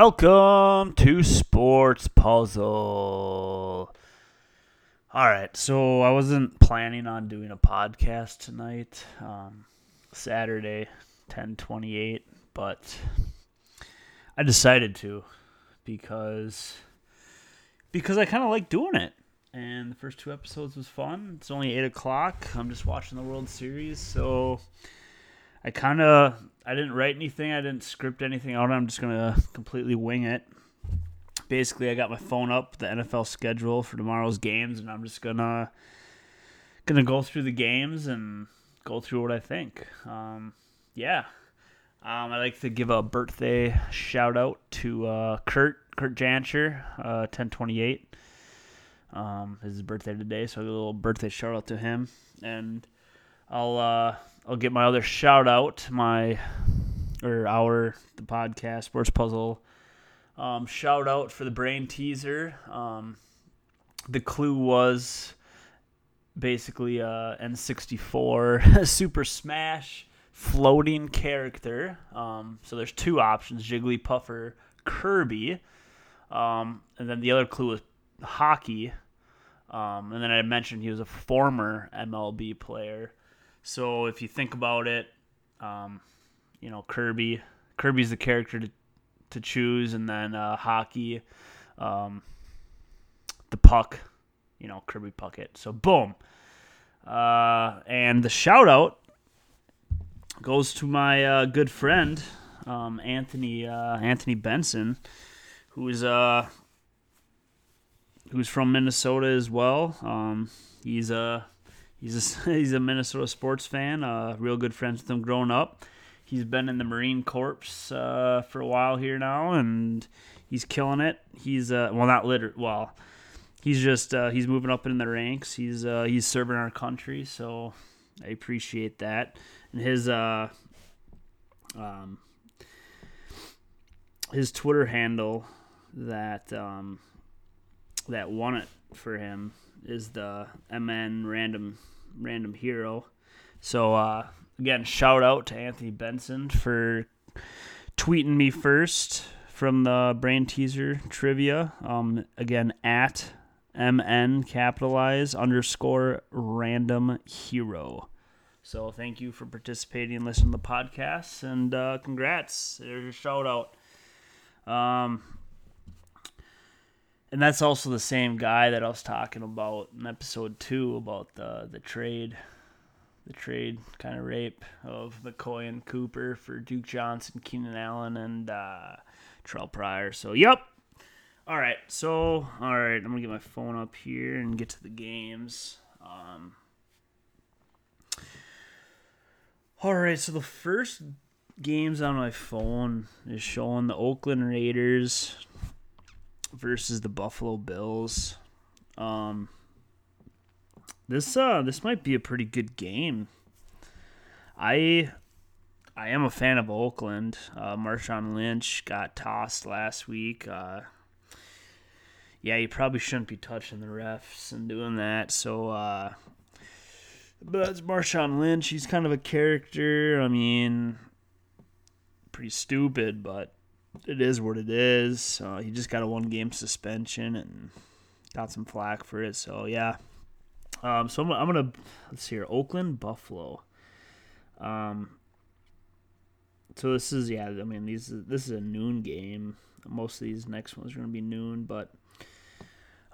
Welcome to Sports Puzzle. All right, so I wasn't planning on doing a podcast tonight, um, Saturday, ten twenty eight, but I decided to because because I kind of like doing it. And the first two episodes was fun. It's only eight o'clock. I'm just watching the World Series, so I kind of I didn't write anything. I didn't script anything out. I'm just gonna completely wing it. Basically, I got my phone up, the NFL schedule for tomorrow's games, and I'm just gonna gonna go through the games and go through what I think. Um, yeah, um, I like to give a birthday shout out to uh, Kurt Kurt Jancher, uh, 1028. Um, his birthday today, so I get a little birthday shout out to him, and I'll uh, I'll get my other shout out, my or our the podcast Sports Puzzle um, shout out for the brain teaser. Um, the clue was basically a N64 Super Smash floating character. Um, so there's two options: Jigglypuff or Kirby. Um, and then the other clue was hockey. Um, and then I mentioned he was a former MLB player. So if you think about it, um, you know Kirby. Kirby's the character to to choose, and then uh, hockey, um, the puck, you know Kirby Puckett. So boom, uh, and the shout out goes to my uh, good friend um, Anthony uh, Anthony Benson, who's uh who's from Minnesota as well. Um, he's a he's a he's a Minnesota sports fan. Uh, real good friends with him growing up. He's been in the Marine Corps uh, for a while here now, and he's killing it. He's uh, well, not liter well. He's just uh, he's moving up in the ranks. He's uh, he's serving our country, so I appreciate that. And his uh, um, his Twitter handle that um, that won it for him is the MN random random hero. So uh, again, shout out to Anthony Benson for tweeting me first from the brain teaser trivia. Um, again, at MN capitalize underscore random hero. So thank you for participating and listening to the podcast, and uh, congrats. There's a shout out. Um, and that's also the same guy that I was talking about in episode two about the the trade, the trade kind of rape of McCoy and Cooper for Duke Johnson, Keenan Allen, and uh, Terrell Pryor. So, yep. All right. So, all right. I'm gonna get my phone up here and get to the games. Um, all right. So the first games on my phone is showing the Oakland Raiders versus the Buffalo Bills. Um, this uh this might be a pretty good game. I I am a fan of Oakland. Uh, Marshawn Lynch got tossed last week. Uh, yeah, you probably shouldn't be touching the refs and doing that. So, uh, but it's Marshawn Lynch. He's kind of a character. I mean, pretty stupid, but it is what it is. Uh, he just got a one game suspension and got some flack for it. So yeah. Um, so I'm, I'm gonna let's see here, Oakland Buffalo. Um. So this is yeah. I mean these this is a noon game. Most of these next ones are gonna be noon, but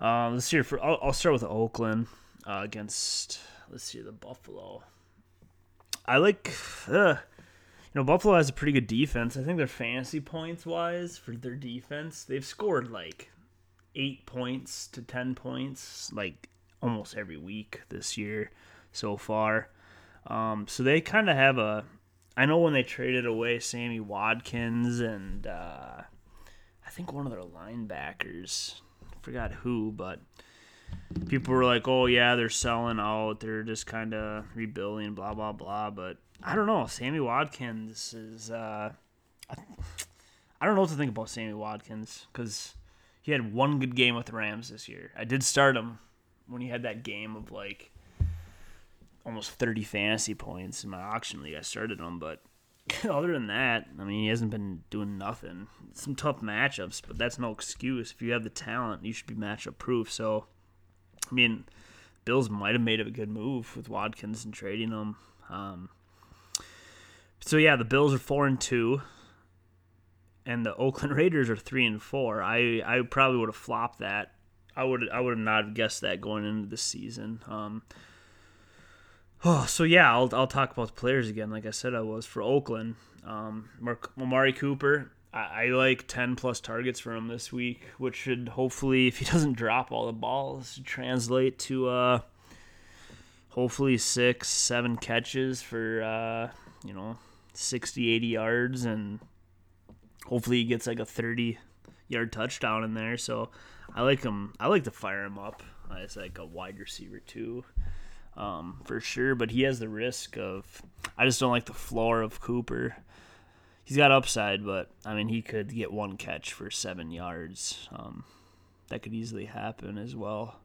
um, let's see here. For I'll, I'll start with Oakland uh, against let's see the Buffalo. I like. Uh, you know, Buffalo has a pretty good defense. I think their fantasy points wise for their defense, they've scored like eight points to ten points like almost every week this year so far. Um, so they kind of have a. I know when they traded away Sammy Watkins and uh, I think one of their linebackers, I forgot who, but people were like, "Oh yeah, they're selling out. They're just kind of rebuilding, blah blah blah." But I don't know. Sammy Watkins is. Uh, I don't know what to think about Sammy Watkins because he had one good game with the Rams this year. I did start him when he had that game of like almost 30 fantasy points in my auction league. I started him, but other than that, I mean, he hasn't been doing nothing. Some tough matchups, but that's no excuse. If you have the talent, you should be matchup proof. So, I mean, Bills might have made a good move with Watkins and trading him. Um, so yeah, the Bills are four and two, and the Oakland Raiders are three and four. I I probably would have flopped that. I would I would have not guessed that going into the season. Um, oh, so yeah, I'll I'll talk about the players again. Like I said, I was for Oakland. Um, Mark, Amari Cooper. I, I like ten plus targets for him this week, which should hopefully, if he doesn't drop all the balls, translate to uh, hopefully six, seven catches for uh, you know 60, 80 yards, and hopefully he gets like a 30 yard touchdown in there. So I like him. I like to fire him up as like a wide receiver too, um, for sure. But he has the risk of. I just don't like the floor of Cooper. He's got upside, but I mean he could get one catch for seven yards. Um, that could easily happen as well.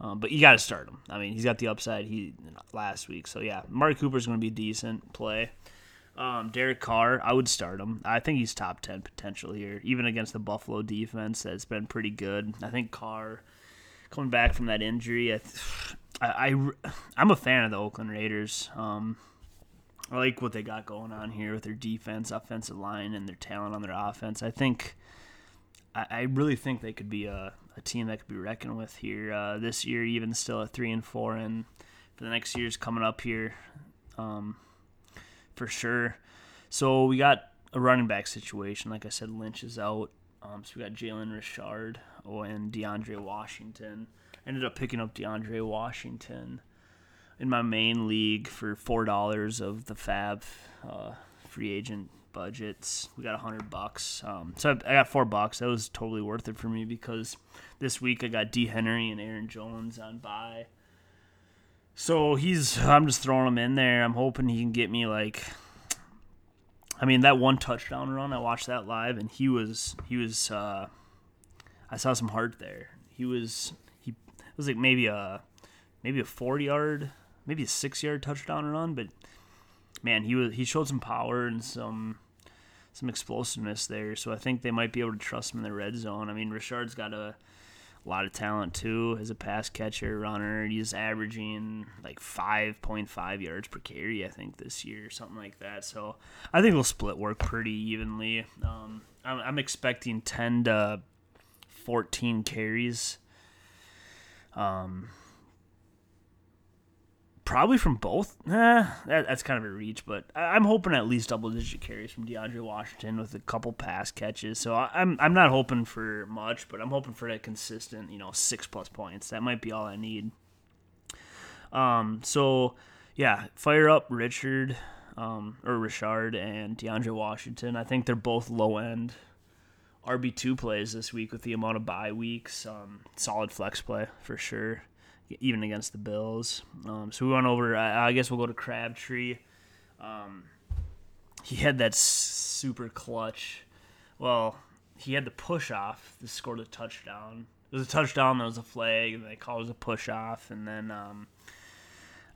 Um, but you got to start him. I mean, he's got the upside. He last week, so yeah, Mark Cooper's going to be decent play. Um, Derek Carr, I would start him. I think he's top ten potential here, even against the Buffalo defense that's been pretty good. I think Carr coming back from that injury, I, I, I am a fan of the Oakland Raiders. Um, I like what they got going on here with their defense, offensive line, and their talent on their offense. I think, I, I really think they could be a, a team that could be reckoned with here uh, this year, even still at three and four, and for the next years coming up here. Um, for sure. So we got a running back situation. Like I said, Lynch is out. Um, so we got Jalen Richard and DeAndre Washington. ended up picking up DeAndre Washington in my main league for four dollars of the Fab uh, free agent budgets. We got a hundred bucks. Um, so I, I, got four bucks. That was totally worth it for me because this week I got D Henry and Aaron Jones on bye. So he's, I'm just throwing him in there. I'm hoping he can get me like, I mean, that one touchdown run, I watched that live, and he was, he was, uh, I saw some heart there. He was, he, it was like maybe a, maybe a 40 yard, maybe a six yard touchdown run, but man, he was, he showed some power and some, some explosiveness there. So I think they might be able to trust him in the red zone. I mean, Richard's got a, a lot of talent too as a pass catcher, runner. He's averaging like 5.5 yards per carry, I think, this year, something like that. So I think they'll split work pretty evenly. Um, I'm, I'm, expecting 10 to 14 carries. Um, probably from both. Eh, that, that's kind of a reach, but I, am hoping at least double digit carries from DeAndre Washington with a couple pass catches. So I, am I'm, I'm not hoping for much, but I'm hoping for that consistent, you know, six plus points. That might be all I need. Um, so yeah, fire up Richard, um, or Richard and DeAndre Washington. I think they're both low end RB two plays this week with the amount of bye weeks. Um, solid flex play for sure even against the Bills. Um, so we went over. I, I, guess we'll go to Crabtree. Um, he had that super clutch. Well, he had the push off to score the touchdown. It was a touchdown. There was a flag, and they called it a push off, and then um,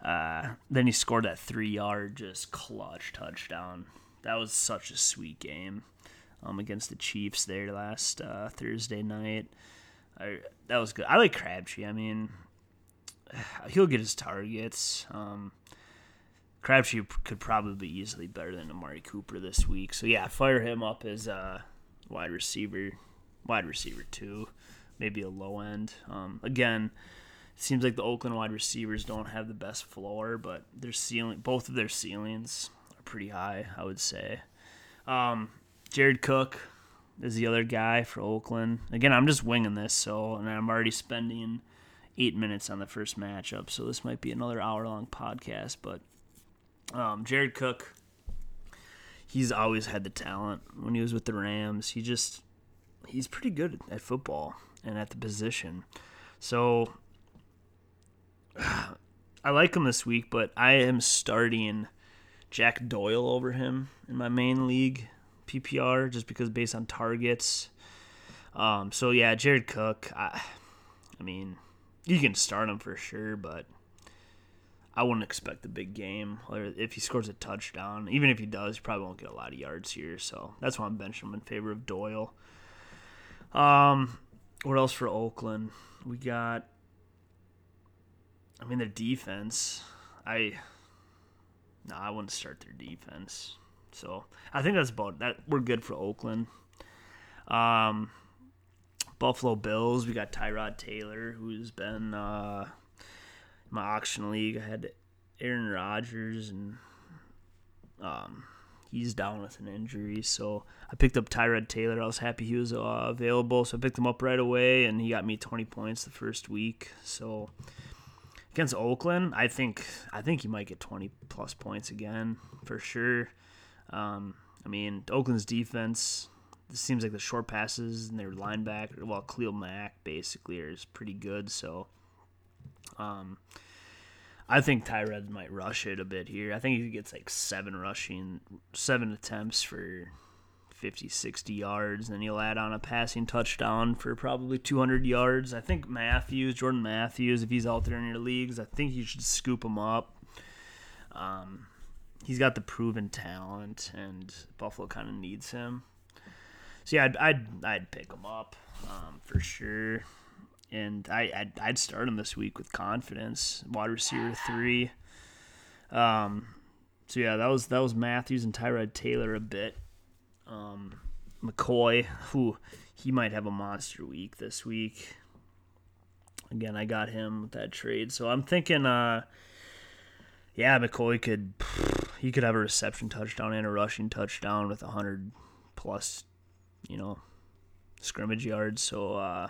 uh, then he scored that three yard just clutch touchdown. That was such a sweet game um, against the Chiefs there last uh, Thursday night. I, that was good. I like Crabtree. I mean, he'll get his targets. Um, Crabtree could probably be easily better than Amari Cooper this week. So yeah, fire him up as a wide receiver, wide receiver two, maybe a low end. Um, again, it seems like the Oakland wide receivers don't have the best floor, but their ceiling, both of their ceilings are pretty high, I would say. Um, Jared Cook is the other guy for Oakland. Again, I'm just winging this, so and I'm already spending eight minutes on the first matchup, so this might be another hour long podcast. But um, Jared Cook, he's always had the talent. When he was with the Rams, he just he's pretty good at football and at the position. So I like him this week, but I am starting Jack Doyle over him in my main league PPR just because based on targets. Um, so yeah, Jared Cook. I, I mean, you can start him for sure, but I wouldn't expect a big game. If he scores a touchdown, even if he does, he probably won't get a lot of yards here. So that's why I'm benching him in favor of Doyle. Um, what else for Oakland? We got. I mean, their defense. I. No, I wouldn't start their defense. So I think that's about that. We're good for Oakland. Um, Buffalo Bills. We got Tyrod Taylor, who's been uh, my auction league. I had Aaron Rodgers, and um, he's down with an injury. So I picked up Tyrod Taylor. I was happy he was uh, available, so I picked him up right away, and he got me 20 points the first week. So against Oakland, I think I think he might get 20 plus points again for sure. Um, I mean, Oakland's defense. Seems like the short passes and their linebacker, well, Khalil Mack basically is pretty good. So, um, I think Tyrod might rush it a bit here. I think he gets like seven rushing, seven attempts for 50, 60 yards. And then he'll add on a passing touchdown for probably 200 yards. I think Matthews, Jordan Matthews, if he's out there in your leagues, I think you should scoop him up. Um, he's got the proven talent, and Buffalo kind of needs him. So yeah, I'd I'd, I'd pick him up um, for sure and I I'd, I'd, start him this week with confidence. Wide receiver three. Um, so yeah, that was that was Matthews and Tyrod Taylor a bit. Um, McCoy, who he might have a monster week this week. Again, I got him with that trade, so I'm thinking, uh, yeah, McCoy could he could have a reception touchdown and a rushing touchdown with a hundred plus, you know, scrimmage yards. So uh,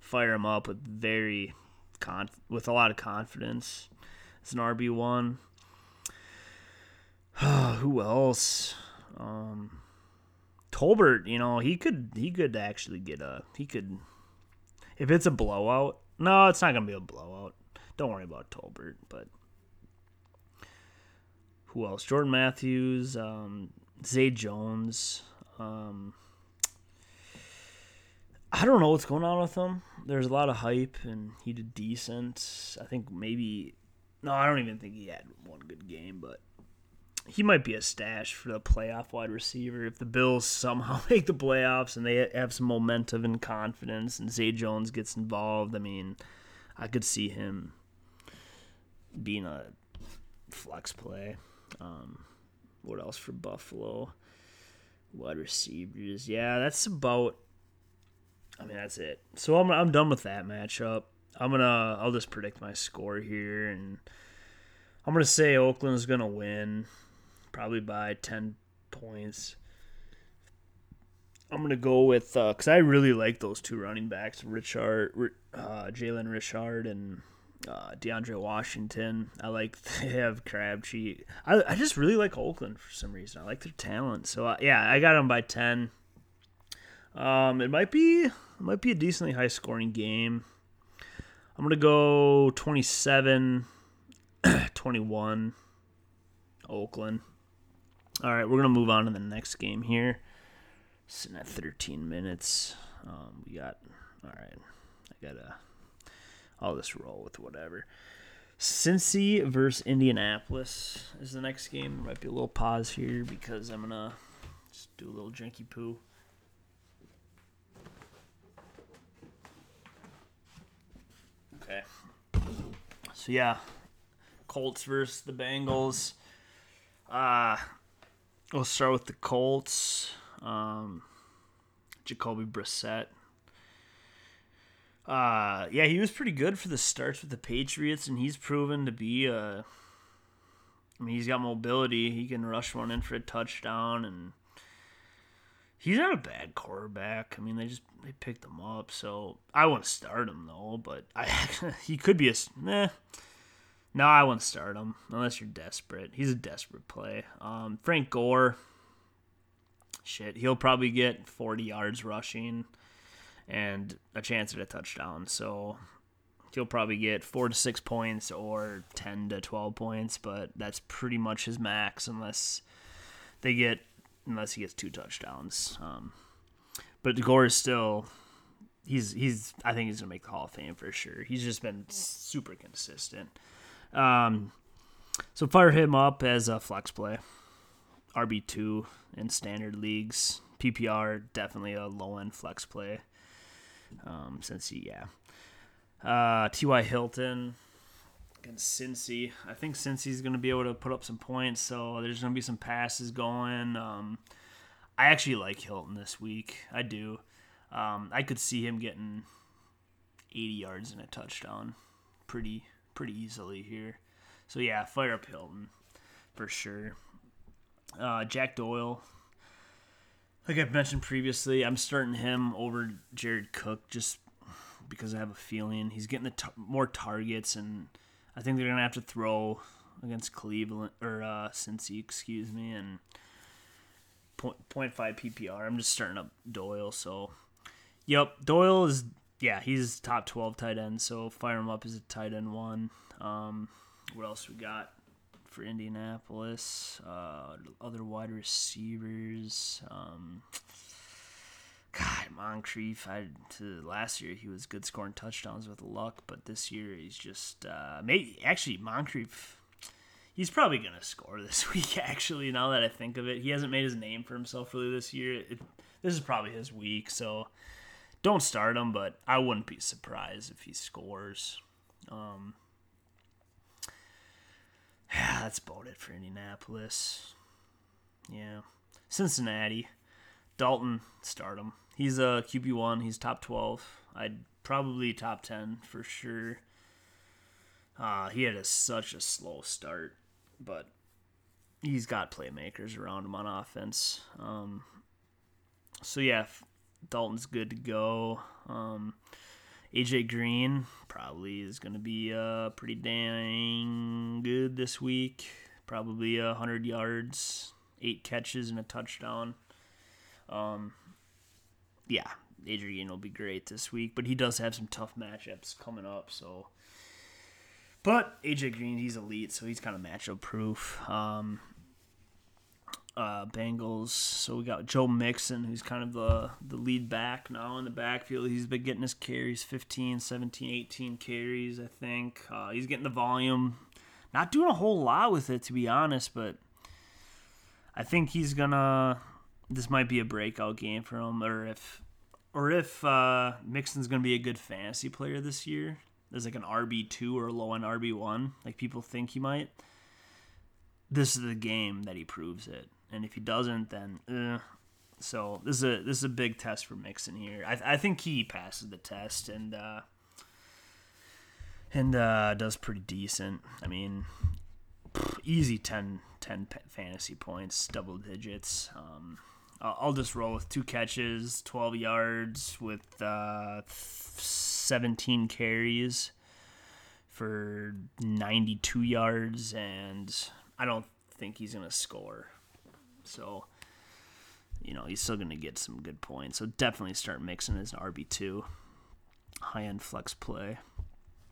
fire him up with very con with a lot of confidence. It's an RB one. Who else? Um, Tolbert, you know, he could he could actually get a he could if it's a blowout. No, it's not gonna be a blowout. Don't worry about Tolbert, but who else? Jordan Matthews, um, Zay Jones. Um, I don't know what's going on with him. There's a lot of hype, and he did decent. I think maybe. No, I don't even think he had one good game, but he might be a stash for the playoff wide receiver if the Bills somehow make the playoffs and they have some momentum and confidence, and Zay Jones gets involved. I mean, I could see him being a flex play. Um, what else for Buffalo? Wide receivers. Yeah, that's about I mean, that's it. So I'm I'm done with that matchup. I'm gonna I'll just predict my score here, and I'm gonna say Oakland's gonna win, probably by ten points. I'm gonna go with because uh, I really like those two running backs, Richard, uh, Jalen Richard, and uh, DeAndre Washington. I like they have Crabtree. I I just really like Oakland for some reason. I like their talent. So uh, yeah, I got them by ten. Um, it might be it might be a decently high scoring game. I'm gonna go 27, 21, Oakland. All right, we're gonna move on to the next game here. Sitting at 13 minutes. Um, we got all right. I gotta. I'll just roll with whatever. Cincy versus Indianapolis is the next game. Might be a little pause here because I'm gonna just do a little drinky poo. Okay. So yeah, Colts versus the Bengals. Uh we'll start with the Colts. Um, Jacoby Brissett. Uh, yeah, he was pretty good for the starts with the Patriots, and he's proven to be a. I mean, he's got mobility. He can rush one in for a touchdown, and he's not a bad quarterback. I mean, they just they picked him up, so I wouldn't start him though. But I he could be a nah. No, I wouldn't start him unless you're desperate. He's a desperate play. Um, Frank Gore, shit, he'll probably get 40 yards rushing and a chance at a touchdown. So he'll probably get four to six points or 10 to 12 points, but that's pretty much his max unless they get unless he gets two touchdowns. Um, but Gore is still he's he's I think he's gonna make the Hall of Fame for sure. He's just been super consistent. Um, so fire him up as a flex play. RB two in standard leagues. PPR definitely a low end flex play. Um, since he yeah. Uh, T.Y. Hilton against Cincy. I think Cincy's going to be able to put up some points, so there's going to be some passes going. Um, I actually like Hilton this week. I do. Um, I could see him getting 80 yards and a touchdown pretty pretty easily here. So yeah, fire up Hilton for sure. Uh, Jack Doyle, like I've mentioned previously, I'm starting him over Jared Cook just because I have a feeling he's getting the t- more targets, and I think they're gonna have to throw against Cleveland or uh, Cincy, excuse me, and point, 0.5 PPR. I'm just starting up Doyle, so yep, Doyle is yeah he's top 12 tight end, so fire him up as a tight end one. Um, what else we got? for Indianapolis. Uh, other wide receivers. Um, God, Moncrief. I to last year he was good scoring touchdowns with Luck, but this year he's just uh, maybe actually Moncrief. He's probably gonna score this week. Actually, now that I think of it, he hasn't made his name for himself really this year. It, this is probably his week, so don't start him. But I wouldn't be surprised if he scores. Um, yeah, that's about it for Indianapolis. Yeah. Cincinnati. Dalton, start him. He's a QB1. He's top 12. I'd probably top 10 for sure. Uh, he had a, such a slow start, but he's got playmakers around him on offense. Um, so, yeah, Dalton's good to go. Um, AJ Green probably is going to be uh, pretty dang good this week. Probably a hundred yards, eight catches, and a touchdown. Um, yeah, AJ Green will be great this week, but he does have some tough matchups coming up. So, but AJ Green, he's elite, so he's kind of matchup proof. Um, uh, Bengals. So we got Joe Mixon, who's kind of the, the lead back now in the backfield. He's been getting his carries 15, 17, 18 carries, I think. Uh, he's getting the volume. Not doing a whole lot with it, to be honest, but I think he's going to. This might be a breakout game for him, or if. Or if uh, Mixon's going to be a good fantasy player this year, there's like an RB2 or a low end RB1, like people think he might this is the game that he proves it and if he doesn't, then uh, so this is a this is a big test for Mixon here. I I think he passes the test and uh, and uh, does pretty decent. I mean, easy 10, 10 fantasy points, double digits. Um, I'll just roll with two catches, 12 yards, with uh, 17 carries for 92 yards, and I don't think he's going to score. So, you know, he's still going to get some good points. So definitely start Mixon as an RB2. High end flex play.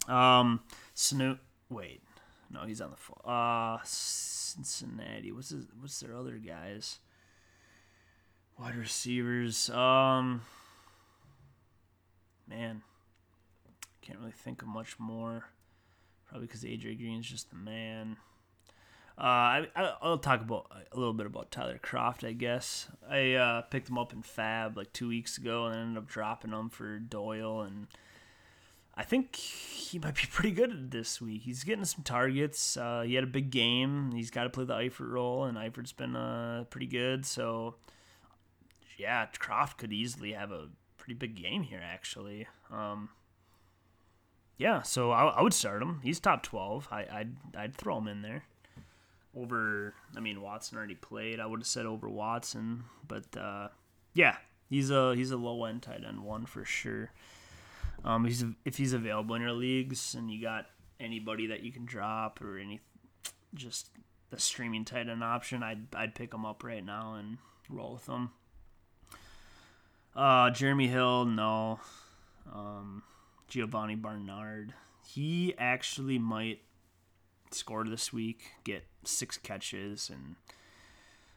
Um, Snoop. Wait. No, he's on the. Uh, Cincinnati. What's his, what's their other guys? Wide receivers. Um, man, can't really think of much more. Probably because AJ Green's just the man. Uh, I, will talk about a little bit about Tyler Kroft, I guess. I uh, picked him up in Fab like two weeks ago and ended up dropping him for Doyle, and I think he might be pretty good this week. He's getting some targets. Uh, he had a big game. He's got to play the Eifert role, and Eifert's been uh, pretty good. So, yeah, Kroft could easily have a pretty big game here, actually. Um, yeah, so I, I, would start him. He's top twelve. I, I'd I'd throw him in there over. I mean, Watson already played. I would have said over Watson, but uh, yeah, he's a he's a low end tight end one for sure. Um, he's if he's available in your leagues and you got anybody that you can drop or any just the streaming tight end option, I'd I'd pick him up right now and roll with him. Uh, Jeremy Hill, no. Um, Giovani Bernard, he actually might score this week, get six catches, and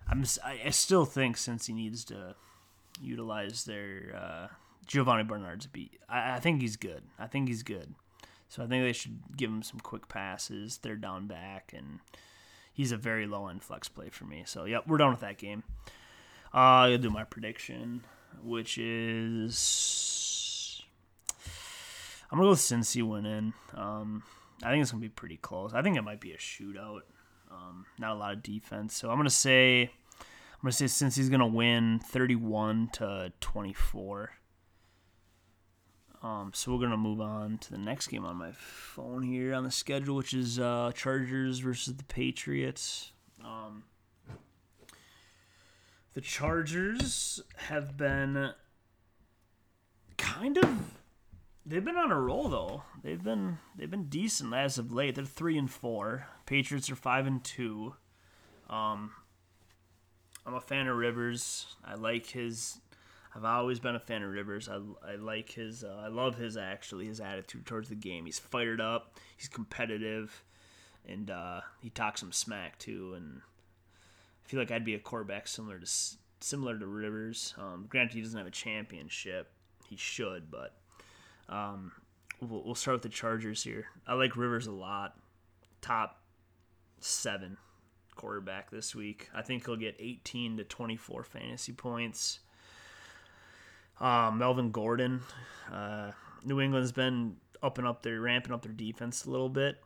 I'm I still think Cincy needs to utilize their uh, Giovani Bernard's beat, I, I think he's good. I think he's good. So I think they should give him some quick passes. They're down back, and he's a very low end flex play for me. So yep, we're done with that game. Uh, I'll do my prediction, which is I'm gonna go with Cincy winning. Um, I think it's gonna be pretty close. I think it might be a shootout. Um, not a lot of defense, so I'm gonna say I'm gonna say Cincy's gonna win 31 to 24. Um, so we're gonna move on to the next game on my phone here on the schedule, which is uh, Chargers versus the Patriots. Um, the Chargers have been kind of they've been on a roll though. They've been they've been decent as of late. They're three and four. Patriots are five and two. Um, I'm a fan of Rivers. I like his. I've always been a fan of Rivers. I, I like his. Uh, I love his actually his attitude towards the game. He's fired up. He's competitive, and uh, he talks some smack too. And I feel like I'd be a quarterback similar to similar to Rivers. Um, granted, he doesn't have a championship. He should, but um, we'll, we'll start with the Chargers here. I like Rivers a lot. Top seven quarterback this week. I think he'll get 18 to 24 fantasy points. Uh, Melvin Gordon, uh, New England's been up and up there, ramping up their defense a little bit.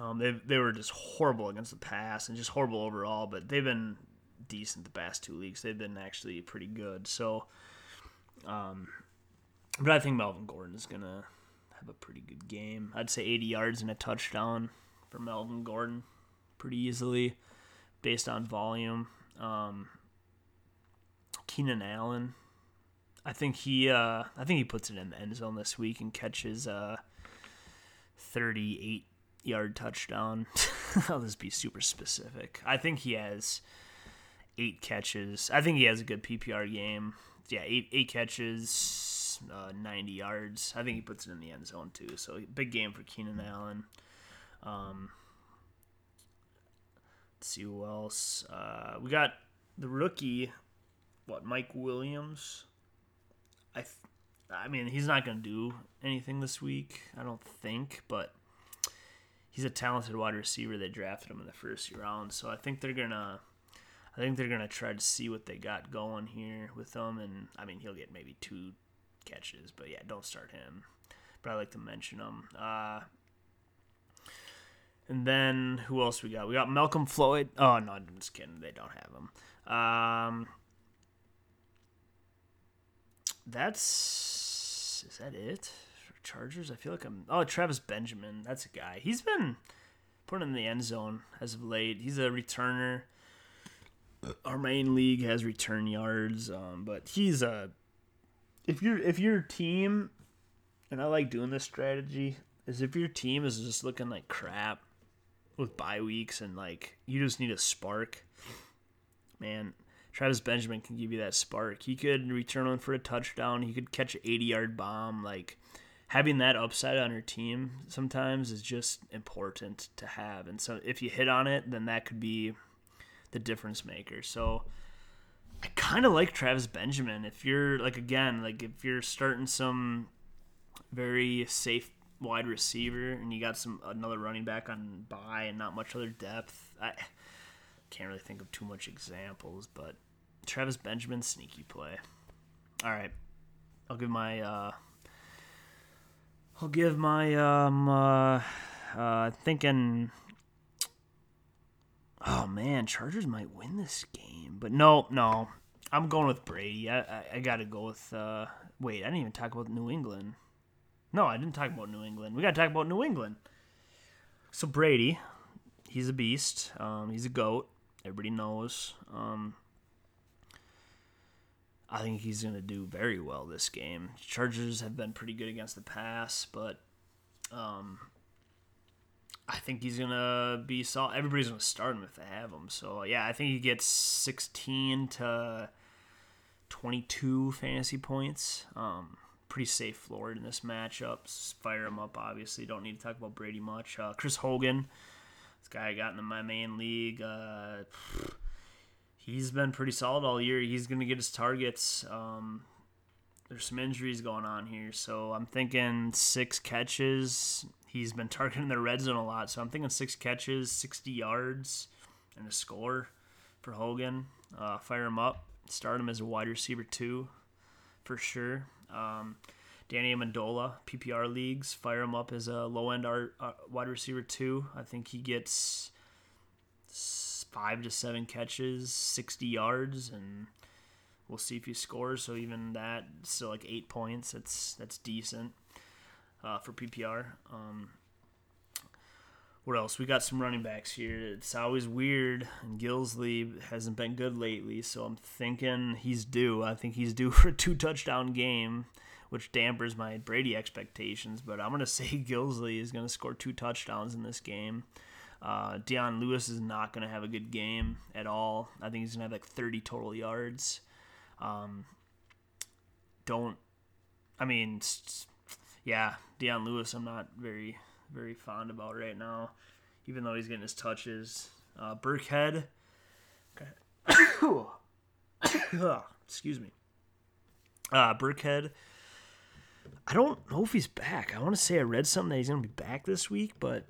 Um, they they were just horrible against the pass and just horrible overall, but they've been decent the past two weeks. They've been actually pretty good. So, um, but I think Melvin Gordon is gonna have a pretty good game. I'd say 80 yards and a touchdown for Melvin Gordon, pretty easily, based on volume. Um, Keenan Allen, I think he uh, I think he puts it in the end zone this week and catches a 38 yard touchdown. I'll just be super specific. I think he has eight catches. I think he has a good PPR game. Yeah, eight eight catches, uh, 90 yards. I think he puts it in the end zone too. So big game for Keenan Allen. Um, let's see who else. Uh, we got the rookie, what Mike Williams. I, I mean he's not gonna do anything this week. I don't think, but he's a talented wide receiver. They drafted him in the first round, so I think they're gonna. I think they're gonna try to see what they got going here with him, and I mean he'll get maybe two catches, but yeah, don't start him. But I like to mention him. Uh, and then who else we got? We got Malcolm Floyd. Oh no, I'm just kidding. They don't have him. Um, that's is that it? Chargers. I feel like I'm. Oh, Travis Benjamin. That's a guy. He's been put in the end zone as of late. He's a returner. Our main league has return yards, um, but he's a. If your if your team, and I like doing this strategy, is if your team is just looking like crap with bye weeks and like you just need a spark, man. Travis Benjamin can give you that spark. He could return one for a touchdown. He could catch an 80 yard bomb. Like having that upside on your team sometimes is just important to have. And so if you hit on it, then that could be the difference maker. So I kind of like Travis Benjamin. If you're like again, like if you're starting some very safe wide receiver and you got some another running back on buy and not much other depth, I can't really think of too much examples, but Travis Benjamin sneaky play. All right. I'll give my uh I'll give my um uh, uh thinking. Oh man, Chargers might win this game, but no, no, I'm going with Brady. I I, I got to go with. Uh, wait, I didn't even talk about New England. No, I didn't talk about New England. We got to talk about New England. So Brady, he's a beast. Um, he's a goat. Everybody knows. Um, I think he's going to do very well this game. Chargers have been pretty good against the pass, but um, I think he's going to be solid. Everybody's going to start him if they have him. So, yeah, I think he gets 16 to 22 fantasy points. Um, pretty safe floor in this matchup. Fire him up, obviously. Don't need to talk about Brady much. Uh, Chris Hogan, this guy I got in my main league. Uh, he's been pretty solid all year. He's going to get his targets. Um, there's some injuries going on here, so I'm thinking six catches. He's been targeting the red zone a lot, so I'm thinking six catches, 60 yards, and a score for Hogan. Uh, fire him up. Start him as a wide receiver two, for sure. Um, Danny Amendola, PPR leagues, fire him up as a low end uh, wide receiver two. I think he gets five to seven catches, 60 yards, and we'll see if he scores. So even that, still like eight points. That's that's decent uh, for PPR. Um, what else? We got some running backs here. It's always weird, and Gillislee hasn't been good lately, so I'm thinking he's due. I think he's due for a two touchdown game, which dampers my Brady expectations. But I'm gonna say Gillislee is gonna score two touchdowns in this game. Uh, Dion Lewis is not gonna have a good game at all. I think he's gonna have like 30 total yards. Um, don't. I mean, yeah, Dion Lewis. I'm not very very fond about right now, even though he's getting his touches. Uh, Burkhead. Okay. Excuse me. Uh, Burkhead. I don't know if he's back. I want to say I read something that he's going to be back this week, but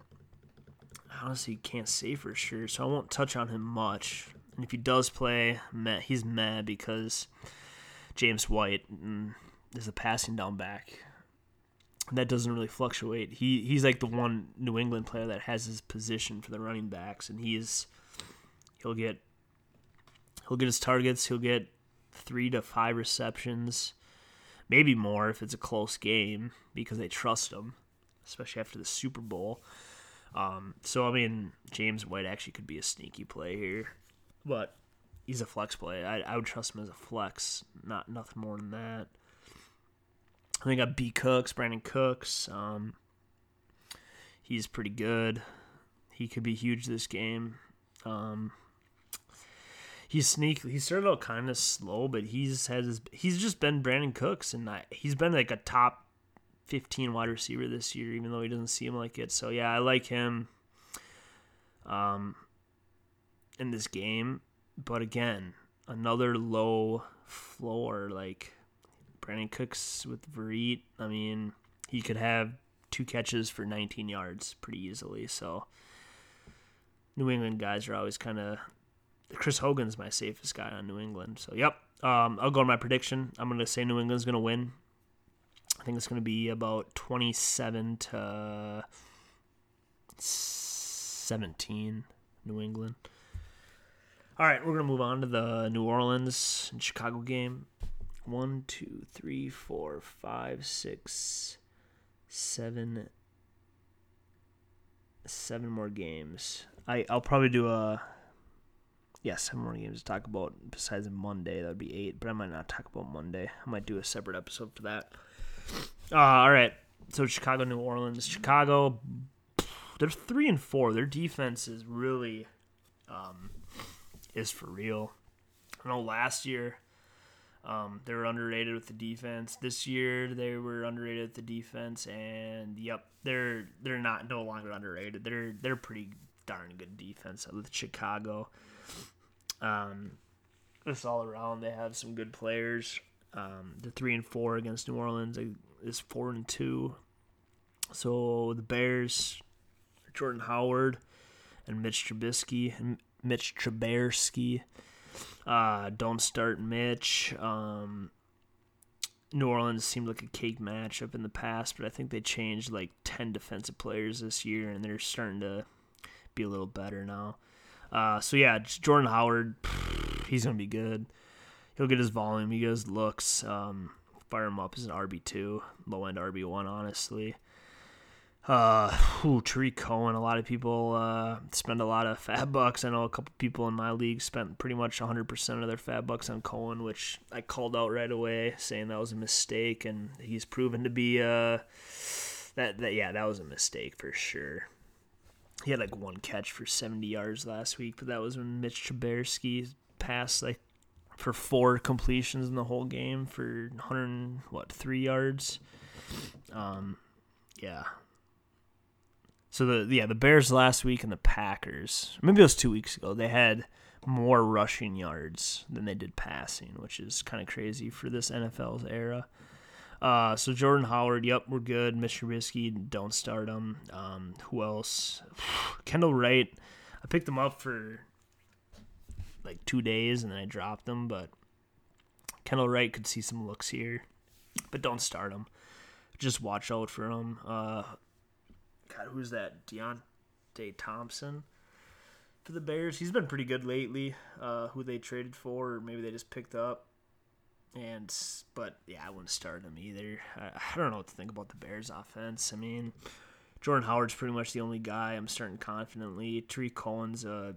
honestly can't say for sure, so I won't touch on him much. And if he does play, he's mad because James White mm, is a passing down back that doesn't really fluctuate. He he's like the one New England player that has his position for the running backs, and he's he'll get he'll get his targets. He'll get three to five receptions, maybe more if it's a close game because they trust him, especially after the Super Bowl. Um, so I mean, James White actually could be a sneaky play here, but he's a flex play. I, I would trust him as a flex, not nothing more than that. I think I got B Cooks, Brandin Cooks. Um, he's pretty good. He could be huge this game. Um, he's sneak. He started out kind of slow, but he's had his. He's just been Brandin Cooks, and I, he's been like a top fifteen wide receiver this year, even though he doesn't seem like it. So yeah, I like him. Um, in this game, but again, another low floor like Brandin Cooks with Verrett, I mean, he could have two catches for 19 yards pretty easily. So New England guys are always kind of. Chris Hogan's my safest guy on New England. So, yep. Um, I'll go to my prediction. I'm going to say New England's going to win. I think it's going to be about 27 to 17, New England. All right, we're going to move on to the New Orleans and Chicago game one, two, three, four, five, six, seven, seven more games. I I'll probably do a yeah seven more games to talk about besides Monday. That would be eight, but I might not talk about Monday. I might do a separate episode for that. Uh, all right. So Chicago, New Orleans, Chicago. They're three and four. Their defense is really um, is for real. I know last year um, they were underrated with the defense. This year they were underrated with the defense, and yep, they're they're not no longer underrated. They're they're pretty darn good defense with Chicago. Um, just all around, they have some good players. Um, the three and four against New Orleans is four and two. So the Bears, Jordan Howard, and Mitch Trubisky and Mitch Trubisky uh, don't start Mitch. Um, New Orleans seemed like a cake matchup in the past, but I think they changed like 10 defensive players this year, and they're starting to be a little better now. Uh, so, yeah, Jordan Howard, he's to be good. He'll get his volume, he gets looks. Um, fire him up as an RB2, low end RB1, honestly. Uh, ooh, Cohen. A lot of people uh, spend a lot of fab bucks. I know a couple people in my league spent pretty much 100% of their fab bucks on Cohen, which I called out right away, saying that was a mistake, and he's proven to be uh, that that yeah, that was a mistake for sure. He had like one catch for 70 yards last week, but that was when Mitch Trubisky passed like for four completions in the whole game for 100 what three yards. Um, yeah, so the yeah the Bears last week and the Packers maybe it was two weeks ago they had more rushing yards than they did passing, which is kind of crazy for this NFL's era. Uh, so Jordan Howard, yep, we're good. Mr. Trubisky, don't start him. Um, who else? Kendall Wright, I picked him up for like two days and then I dropped him, but Kendall Wright could see some looks here, but don't start him. Just watch out for him. Uh, God, who's that? Deonte Thompson for the Bears. He's been pretty good lately. Uh, who they traded for, or maybe they just picked up. And but yeah, I wouldn't start him either. I, I don't know what to think about the Bears offense. I mean, Jordan Howard's pretty much the only guy I'm starting confidently. Tarik Cohen's a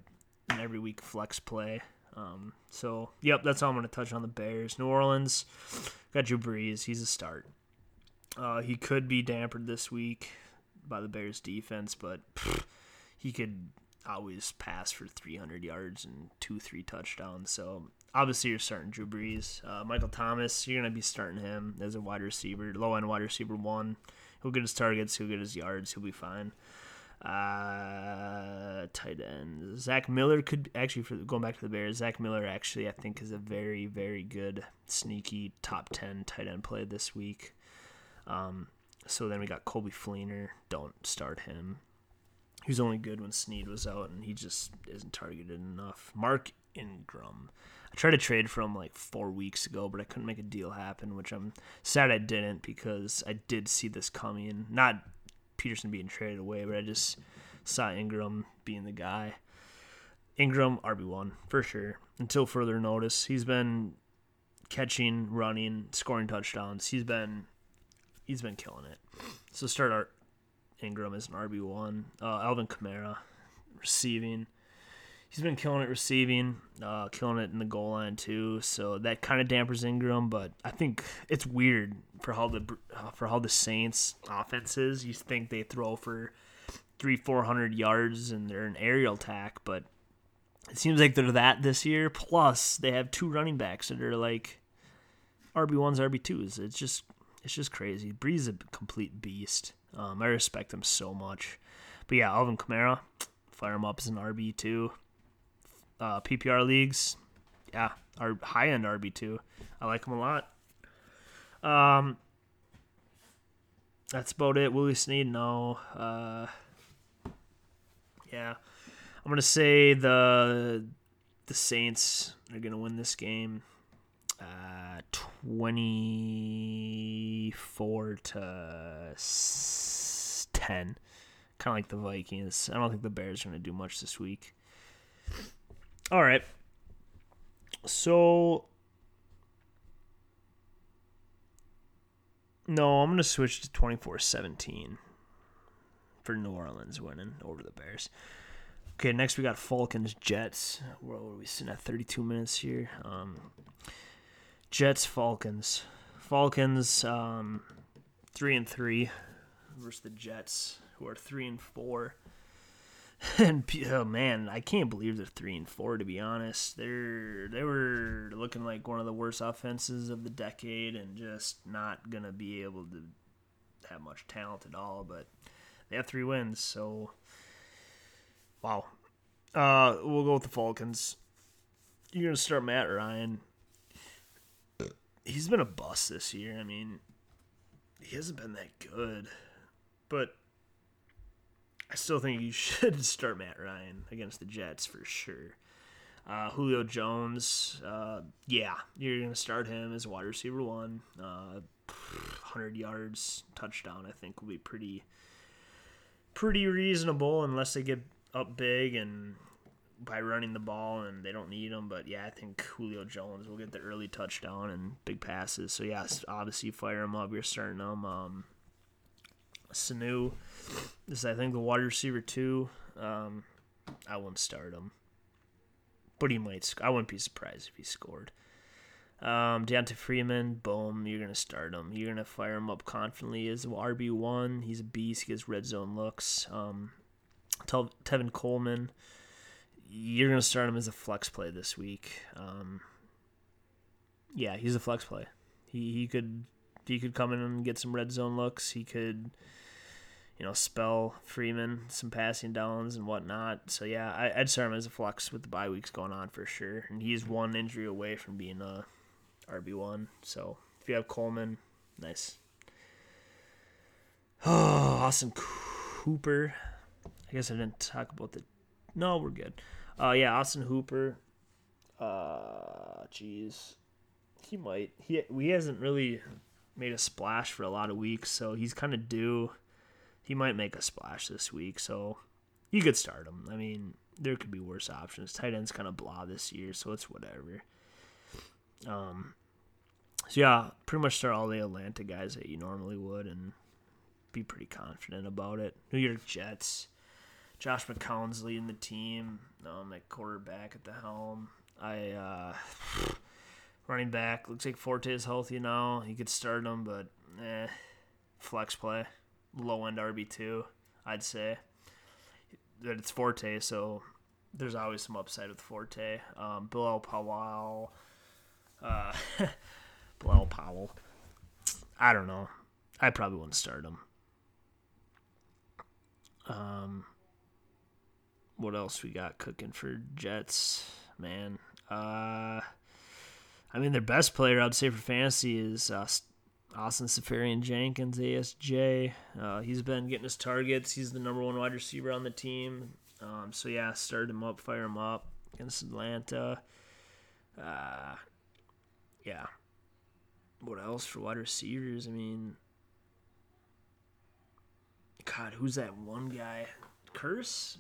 an every week flex play. Um, so yep, that's all I'm going to touch on the Bears. New Orleans got Drew Brees. He's a start. Uh, he could be dampened this week by the Bears defense, but pff, he could always pass for 300 yards and two, three touchdowns. So obviously you're starting Drew Brees. Uh, Michael Thomas, you're gonna be starting him as a wide receiver, low end wide receiver one. He'll get his targets, he'll get his yards, he'll be fine. Uh, tight end Zach Miller could actually for going back to the Bears. Zach Miller actually I think is a very very good sneaky top ten tight end play this week. Um, so then we got Coby Fleener. Don't start him. He was only good when Snead was out, and he just isn't targeted enough. Mark Ingram. I tried to trade for him like four weeks ago, but I couldn't make a deal happen, which I'm sad I didn't because I did see this coming. Not Peterson being traded away, but I just saw Ingram being the guy. Ingram RB1 for sure. Until further notice, he's been catching, running, scoring touchdowns. He's been he's been killing it. So start our Ingram as an RB one. Uh, Alvin Kamara receiving. He's been killing it receiving, uh, killing it in the goal line too. So that kind of dampers Ingram, but I think it's weird for how the uh, for how the Saints offenses. You think they throw for three, four hundred yards and they're an aerial attack, but it seems like they're that this year. Plus, they have two running backs that are like RB ones, RB twos. It's just it's just crazy. Brees is a complete beast. Um, I respect him so much. But yeah, Alvin Kamara, fire him up as an RB two. Uh, PPR leagues, yeah, our high end RB two. I like him a lot. Um, that's about it. Willie Snead, no. Uh, yeah, I'm gonna say the the Saints are gonna win this game. Uh, 24 to 10. Kind of like the Vikings. I don't think the Bears are going to do much this week. All right. So. No, I'm going to switch to 24 17 for New Orleans winning over the Bears. Okay, next we got Falcons Jets. Where are we sitting at 32 minutes here? Um, Jets Falcons. Falcons um, three and three versus the Jets, who are three and four. And oh man, I can't believe they're three and four. To be honest, they're they were looking like one of the worst offenses of the decade, and just not gonna be able to have much talent at all. But they have three wins, so wow. Uh, we'll go with the Falcons. You're gonna start Matt Ryan he's been a bust this year. I mean, he hasn't been that good, but I still think you should start Matt Ryan against the Jets for sure. Uh, Julio Jones, uh, yeah, you're gonna start him as wide receiver one. Uh, 100 yards, touchdown. I think will be pretty, pretty reasonable unless they get up big and by running the ball and they don't need him. But yeah, I think Julio Jones will get the early touchdown and big passes. So yeah, obviously fire him up. You're starting him. Um, Sanu is I think the wide receiver too. Um, I wouldn't start him, but he might. Sc- I wouldn't be surprised if he scored. Um, Devonta Freeman, boom, you're gonna start him. You're gonna fire him up confidently as RB one. He's a beast. He gets red zone looks. Um, Tevin Coleman, you're to start him as a flex play this week. Um, yeah, he's a flex play. He he could he could come in and get some red zone looks. He could, you know, spell Freeman some passing downs and whatnot. So yeah, I, would start him as a flex with the bye weeks going on for sure. And he's one injury away from being a RB one. So if you have Coleman, Nice. Oh, Austin Hooper. I guess I didn't talk about the. No, we're good. Uh, yeah, Austin Hooper. Uh, jeez, he might. He he hasn't really made a splash for a lot of weeks, so he's kind of due. He might make a splash this week, so you could start him. I mean, there could be worse options. Tight end's kind of blah this year, so it's whatever. Um, so yeah, pretty much start all the Atlanta guys that you normally would, and be pretty confident about it. New York Jets. Josh McCown's leading the team. Um, at quarterback at the helm. I uh, running back looks like Forte is healthy now. He could start him, but eh, flex play, low end RB two. I'd say that it's Forte, so there's always some upside with Forte. Um, Bilal Powell, uh, Bilal Powell. I don't know. I probably wouldn't start him. Um, what else we got cooking for Jets, man? Uh, I mean, their best player I'd say for fantasy is uh, Austin Seferian-Jenkins, ASJ. Uh, he's been getting his targets. He's the number one wide receiver on the team. Um, so yeah, start him up, fire him up against Atlanta. Uh, yeah. What else for wide receivers? I mean, God, who's that one guy? Kearse?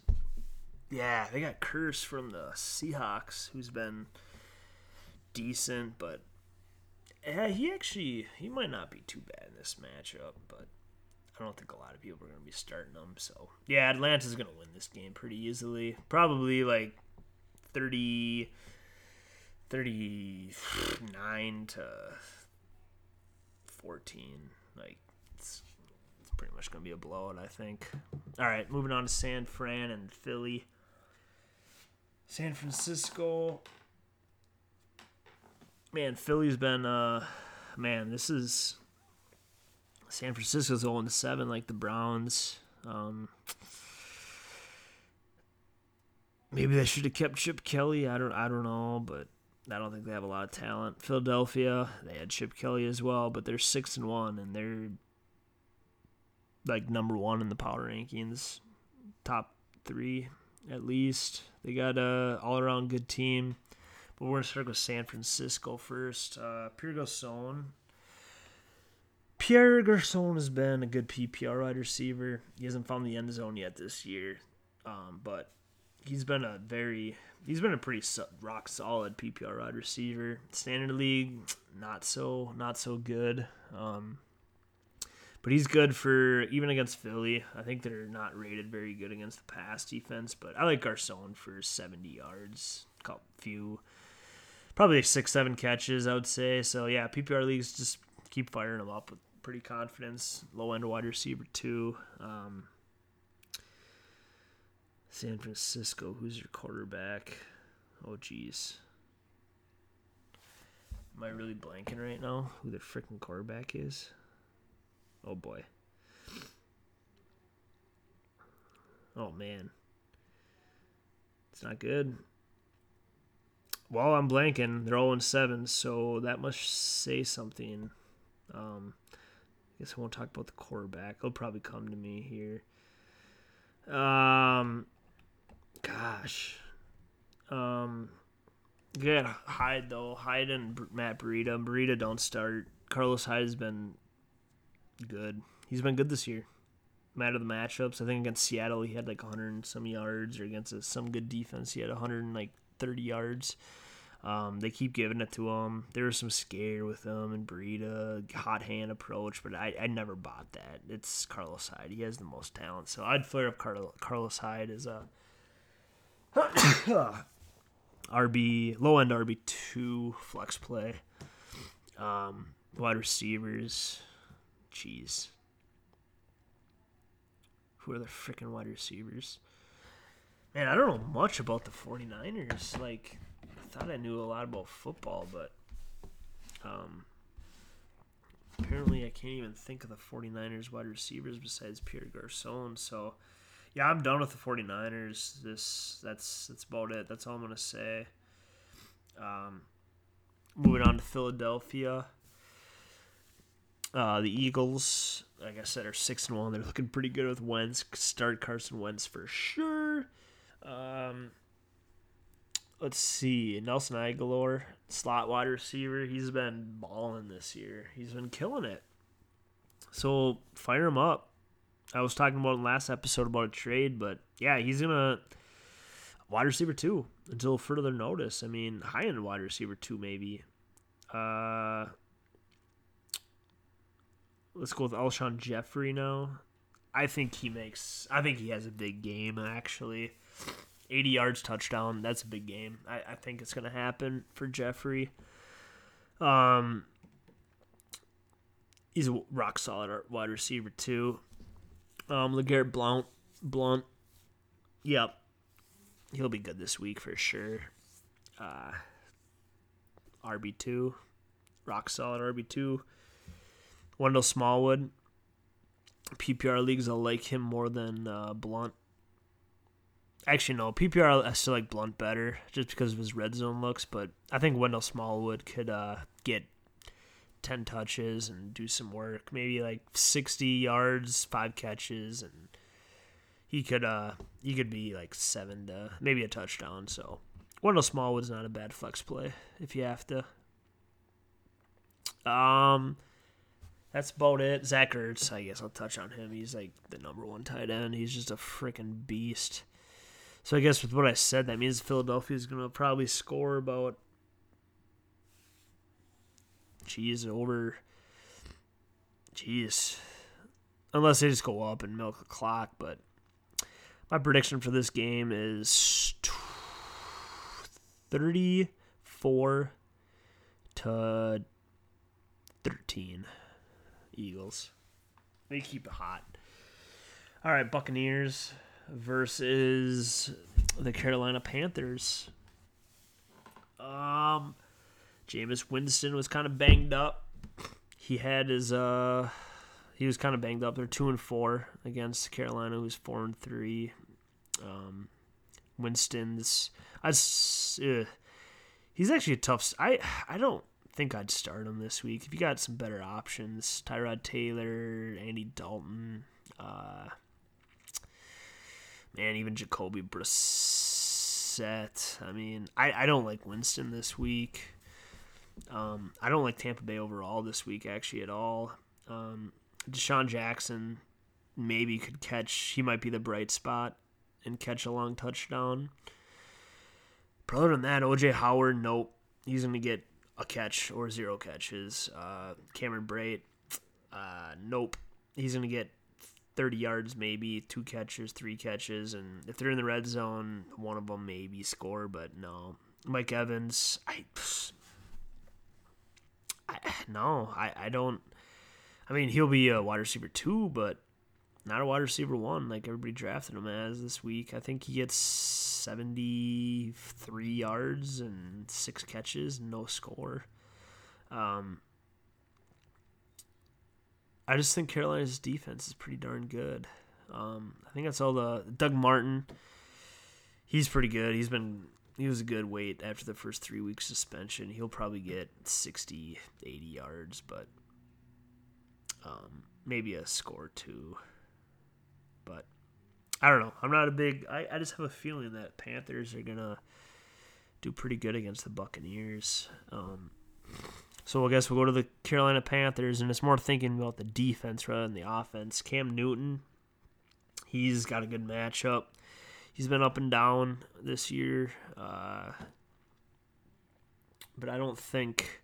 Yeah, they got Kearse from the Seahawks, who's been decent, but he actually he might not be too bad in this matchup, but I don't think a lot of people are going to be starting him. So yeah, Atlanta's going to win this game pretty easily. Probably like 30, 39 to 14. Like it's, it's pretty much going to be a blowout, I think. All right, moving on to San Fran and Philly. San Francisco. Man, Philly's been uh man, this is San Francisco's 0 7 like the Browns. Um maybe they should have kept Chip Kelly. I don't I don't know, but I don't think they have a lot of talent. Philadelphia, they had Chip Kelly as well, but they're 6 and 1 and they're like number 1 in the power rankings. Top 3 at least. They got a all around good team. But we're gonna start with San Francisco first. Uh, Pierre Garcon. Pierre Garcon has been a good PPR wide receiver. He hasn't found the end zone yet this year, um, but he's been a very he's been a pretty rock solid PPR wide receiver. Standard league, not so not so good. Um, but he's good for even against Philly. I think they're not rated very good against the pass defense, but I like Garcon for 70 yards, a few, probably six, seven catches, I would say. So yeah, PPR leagues just keep firing them up with pretty confidence. Low end wide receiver too. Um, San Francisco, who's your quarterback? Oh geez. Am I really blanking right now? Who the freaking quarterback is? Oh boy. Oh man. It's not good. Well, I'm blanking. They're all in 7, so that must say something. Um, I guess I won't talk about the quarterback. He'll probably come to me here. Um, gosh. Um, good Hyde though. Hyde and Matt Breida. Breida don't start. Carlos Hyde has been good. He's been good this year. Matter the matchups. I think against Seattle he had like 100 and some yards, or against some good defense he had 130 yards. Um, they keep giving it to him. There was some scare with him and Breida, hot hand approach, but I, I never bought that. It's Carlos Hyde. He has the most talent, so I'd flare up Carlos, Hyde as a RB low end RB two flex play. Um, wide receivers. Jeez. Who are the freaking wide receivers? Man, I don't know much about the 49ers. Like, I thought I knew a lot about football, but um, apparently I can't even think of the 49ers wide receivers besides Pierre Garcon. So, yeah, I'm done with the 49ers. This that's that's about it. That's all I'm gonna say. Um, moving on to Philadelphia. Uh, the Eagles, like I said, are six and one. They're looking pretty good with Wentz. Start Carson Wentz for sure. Um, let's see, Nelson Agholor, slot wide receiver. He's been balling this year. He's been killing it. So fire him up. I was talking about in last episode about a trade, but yeah, he's gonna wide receiver two until further notice. I mean, high end wide receiver two maybe. Uh, let's go with Alshon Jeffery now. I think he makes. I think he has a big game actually. 80 yards touchdown. That's a big game. I, I think it's gonna happen for Jeffery. Um, he's a rock solid wide receiver too. Um, Legarrette Blount, Blunt, yep, he'll be good this week for sure. Uh, RB two, rock solid RB two. Wendell Smallwood, PPR leagues I like him more than uh, Blount. Actually, no. PPR, I still like Blount better just because of his red zone looks. But I think Wendell Smallwood could uh, get 10 touches and do some work. Maybe like 60 yards, five catches, and he could uh he could be like seven to maybe a touchdown. So Wendell Smallwood's not a bad flex play if you have to. Um, that's about it. Zach Ertz, I guess I'll touch on him. He's like the number one tight end. He's just a freaking beast. So I guess with what I said, that means Philadelphia is going to probably score about, geez, over, geez, unless they just go up and milk the clock. But my prediction for this game is 34 to 13 Eagles. They keep it hot. All right, Buccaneers versus the Carolina Panthers. Um, Jameis Winston was kind of banged up. He had his uh, he was kind of banged up. They're two and four against Carolina, who's four and three. Um, Winston's, I, uh, he's actually a tough. I I don't think I'd start him this week. If you got some better options, Tyrod Taylor, Andy Dalton, uh, man, even Jacoby Brissett. I mean, I, I don't like Winston this week. Um, I don't like Tampa Bay overall this week, actually, at all. Um, DeSean Jackson maybe could catch, he might be the bright spot and catch a long touchdown. But other than that, OJ Howard, nope. He's going to get a catch or zero catches. Uh, Cameron Brate, uh, nope. He's going to get 30 yards, maybe two catches, three catches, and if they're in the red zone, one of them maybe score, but no. Mike Evans, I, I no, I, I don't. I mean, he'll be a wide receiver two, but not a wide receiver one like everybody drafted him as this week. I think he gets 73 yards and six catches, no score. Um, I just think Carolina's defense is pretty darn good. Um, I think that's all the Doug Martin. He's pretty good. He's been he was a good weight after the first three weeks suspension. He'll probably get 60, 80 yards, but um, maybe a score too. But I don't know. I'm not a big. I, I just have a feeling that Panthers are gonna do pretty good against the Buccaneers. Um, so I guess we'll go to the Carolina Panthers, and it's more thinking about the defense rather than the offense. Cam Newton, he's got a good matchup. He's been up and down this year, uh, but I don't think.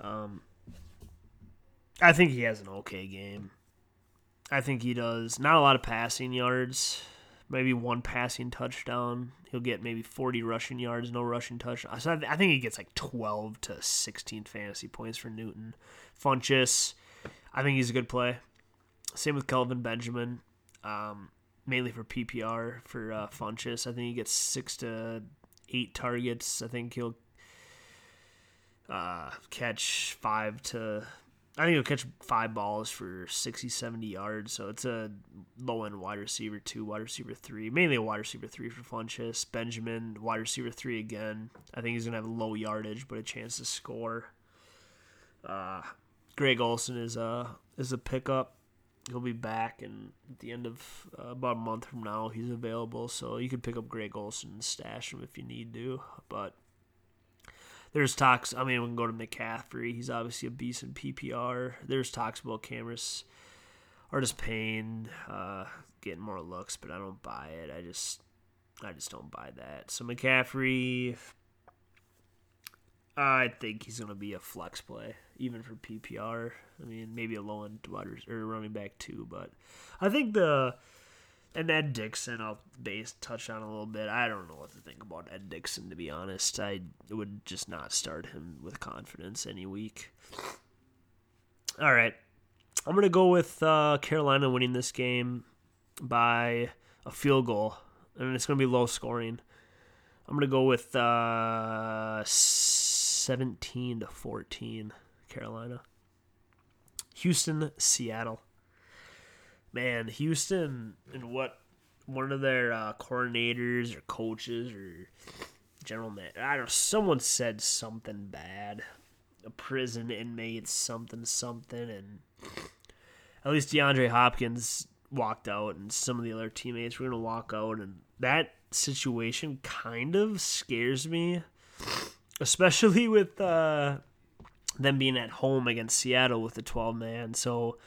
Um, I think he has an okay game. I think he does not a lot of passing yards, maybe one passing touchdown. He'll get maybe 40 rushing yards, no rushing touchdown. So I, think he gets like 12 to 16 fantasy points for Newton. Funchess, I think he's a good play. Same with Kelvin Benjamin, um, mainly for PPR for uh, Funchess. I think he gets six to eight targets. I think he'll uh, catch five to I think he'll catch five balls for 60, 70 yards. So it's a low end wide receiver two, wide receiver three, mainly a wide receiver three for Funchess. Benjamin, wide receiver three again. I think he's gonna have low yardage, but a chance to score. Uh, Greg Olsen is a is a pickup. He'll be back, and at the end of uh, about a month from now, he's available. So you can pick up Greg Olsen and stash him if you need to. But there's talks. I mean, we can go to McCaffrey. He's obviously a beast in PPR. There's talks about Cameras Artist Payne uh, getting more looks, but I don't buy it. I just I just don't buy that. So McCaffrey, I think he's gonna be a flex play, even for PPR. I mean, maybe a low end or running back too, but I think the and Ed Dickson, I'll base touch on a little bit. I don't know what to think about Ed Dickson to be honest. I would just not start him with confidence any week. All right, I'm gonna go with uh, Carolina winning this game by a field goal, and it's gonna be low scoring. I'm gonna go with uh, 17 to 14, Carolina. Houston, Seattle. Man, Houston and what one of their uh, coordinators or coaches or general man, I don't know, someone said something bad. A prison inmate, something, something, and at least DeAndre Hopkins walked out, and some of the other teammates were gonna walk out, and that situation kind of scares me, especially with uh, them being at home against Seattle with the 12 man. So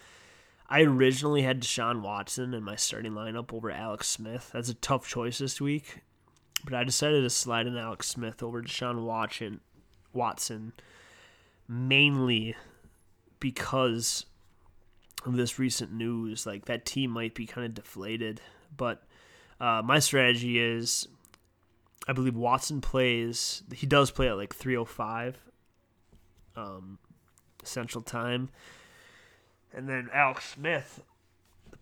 I originally had Deshaun Watson in my starting lineup over Alex Smith. That's a tough choice this week, but I decided to slide in Alex Smith over Deshaun Watson, Watson, mainly because of this recent news. Like that team might be kind of deflated, but uh, my strategy is, I believe Watson plays. He does play at like three o oh five, um, Central Time, and then Alex Smith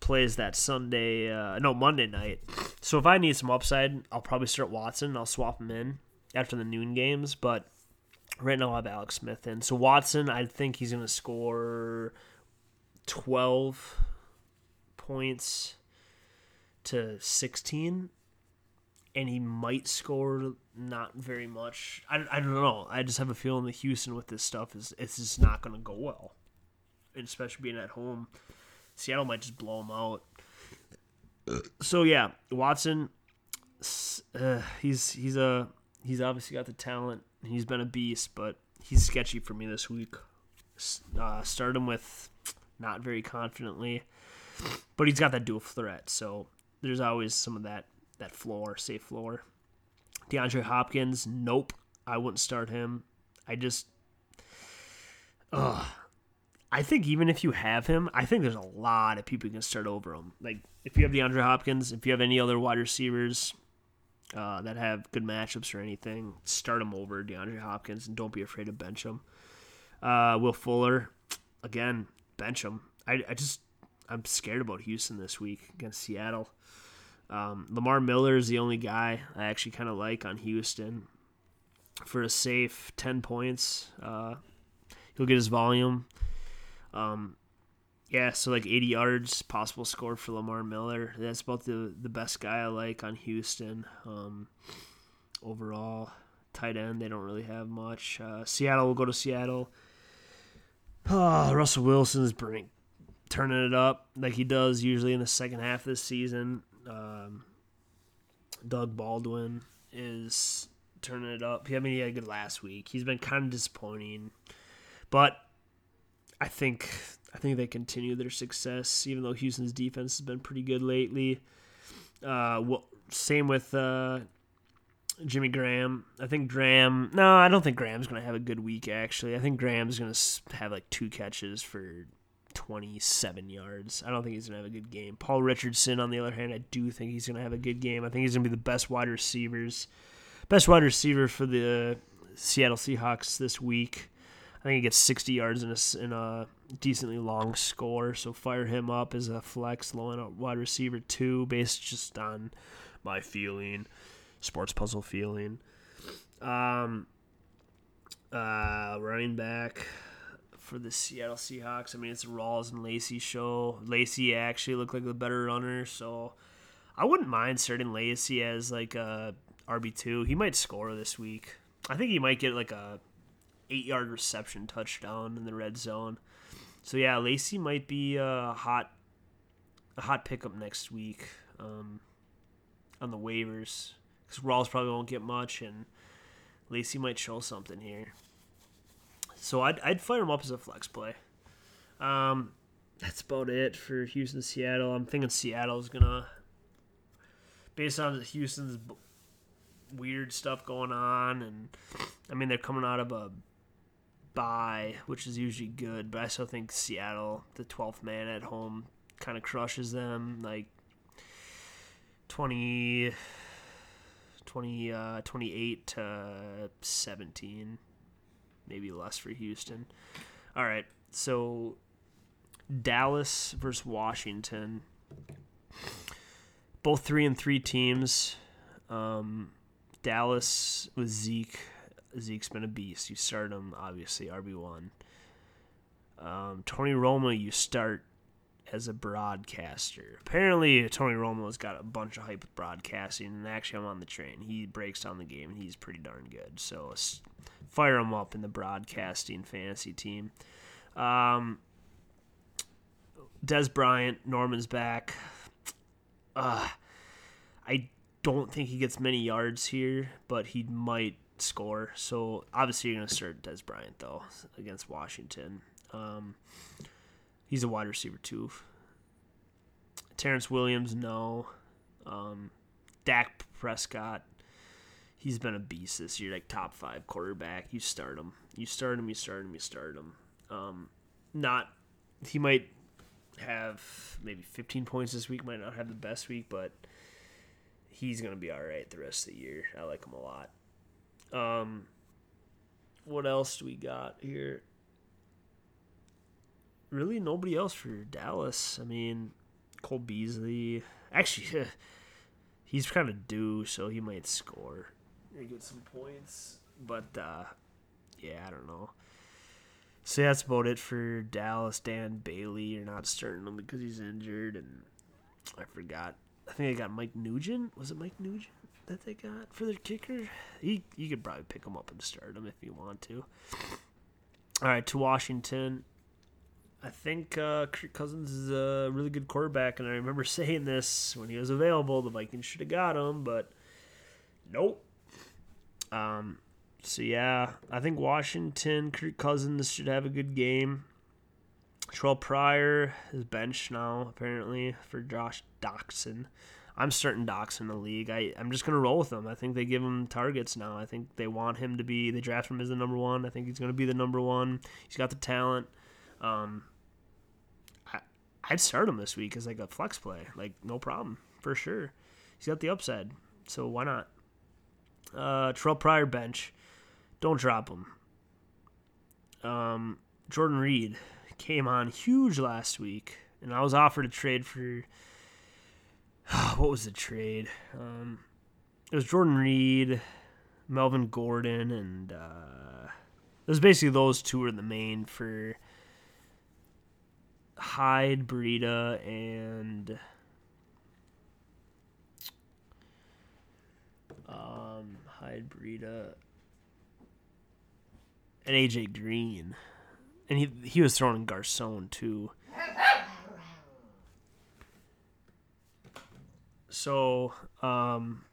plays that Sunday, uh, no Monday night. So if I need some upside, I'll probably start Watson. I'll swap him in after the noon games, but right now I have Alex Smith in. So Watson, I think he's going to score 12 points to 16 and he might score not very much. I, I don't know. I just have a feeling that Houston with this stuff is it's just not going to go well, especially being at home. Seattle might just blow them out. So yeah, Watson, uh, he's he's a he's obviously got the talent. He's been a beast, but he's sketchy for me this week. Uh, start him with not very confidently. But he's got that dual threat, so there's always some of that that floor, safe floor. DeAndre Hopkins, nope, I wouldn't start him. I just, ugh. I think even if you have him, I think there's a lot of people you can start over him. Like if you have DeAndre Hopkins, if you have any other wide receivers uh, that have good matchups or anything, start him over DeAndre Hopkins and don't be afraid to bench him. Uh, Will Fuller, again, bench him. I, I just I'm scared about Houston this week against Seattle. Um, Lamar Miller is the only guy I actually kind of like on Houston for a safe 10 points. Uh, he'll get his volume. Um, yeah, so like 80 yards possible score for Lamar Miller. That's about the the best guy I like on Houston. Um, overall, tight end they don't really have much. Uh, Seattle will go to Seattle. Oh, Russell Wilson's bring, turning it up like he does usually in the second half of the season. Um, Doug Baldwin is turning it up. I mean, he had a good last week. He's been kind of disappointing, but I think I think they continue their success, even though Houston's defense has been pretty good lately. Uh, well, same with uh, Jimmy Graham. I think Graham. No, I don't think Graham's going to have a good week. Actually, I think Graham's going to have like two catches for 27 yards. I don't think he's going to have a good game. Paul Richardson, on the other hand, I do think he's going to have a good game. I think he's going to be the best wide receivers, best wide receiver for the Seattle Seahawks this week. I think he gets 60 yards in a, in a decently long score. So fire him up as a flex, low end wide receiver too, based just on my feeling sports puzzle feeling. Um, uh, running back for the Seattle Seahawks. I mean, it's a Rawls and Lacy show. Lacy actually looked like the better runner, so I wouldn't mind starting Lacy as like a RB two. He might score this week. I think he might get like a eight yard reception touchdown in the red zone. so yeah, Lacy might be a hot a hot pickup next week um, on the waivers because Rawls probably won't get much, and Lacy might show something here. So I'd I'd fire him up as a flex play. Um, that's about it for Houston Seattle. I'm thinking Seattle's gonna, based on Houston's weird stuff going on, and I mean they're coming out of a bye, which is usually good, but I still think Seattle, the 12th man at home, kind of crushes them. Like 20, 20 uh, 28 to 17, maybe less for Houston. All right, so Dallas versus Washington. Both three and three teams. Um, Dallas with Zeke. Zeke's been a beast. You start him, obviously, RB1. Um, Tony Romo, you start as a broadcaster. Apparently, Tony Romo's got a bunch of hype with broadcasting, and actually, I'm on the train. He breaks down the game, and he's pretty darn good. So, fire him up in the broadcasting fantasy team. Um, Dez Bryant, Norman's back. Uh, I don't think he gets many yards here, but he might score. So obviously you're going to start Dez Bryant though against Washington. Um, he's a wide receiver too. Terrance Williams, no. Um, Dak Prescott, he's been a beast this year, like top five quarterback. You start him. You start him. You start him. You start him. Um, not he might have maybe 15 points this week. Might not have the best week, but he's gonna be all right the rest of the year. I like him a lot. Um, what else do we got here? Really, nobody else for Dallas. I mean, Cole Beasley. Actually, he's kind of due, so he might score and get some points. But uh, yeah, I don't know. So that's about it for Dallas. Dan Bailey, you're not starting him because he's injured, and I forgot. I think I got Mike Nugent. Was it Mike Nugent that they got for their kicker? He you could probably pick him up and start him if you want to. All right, to Washington. I think uh, Kirk Cousins is a really good quarterback, and I remember saying this when he was available. The Vikings should have got him, but nope. Um, so yeah, I think Washington, Kirk Cousins should have a good game. Terrelle Pryor is benched now, apparently, for Josh Doctson. I'm certain Doctson in the league. I, I'm just going to roll with him. I think they give him targets now. I think they want him to be, they draft him as the number one. I think he's going to be the number one. He's got the talent. Um, I, I'd start him this week as like a flex play. Like, no problem, for sure. He's got the upside. So why not? Uh, Terrelle Pryor bench. Don't drop him. Um, Jordan Reed came on huge last week, and I was offered a trade for what was the trade? Um, it was Jordan Reed, Melvin Gordon, and uh, it was basically those two were the main for Hyde, Breida, and um, Hyde, Breida, and AJ Green, and he he was throwing Garcon too. So, um,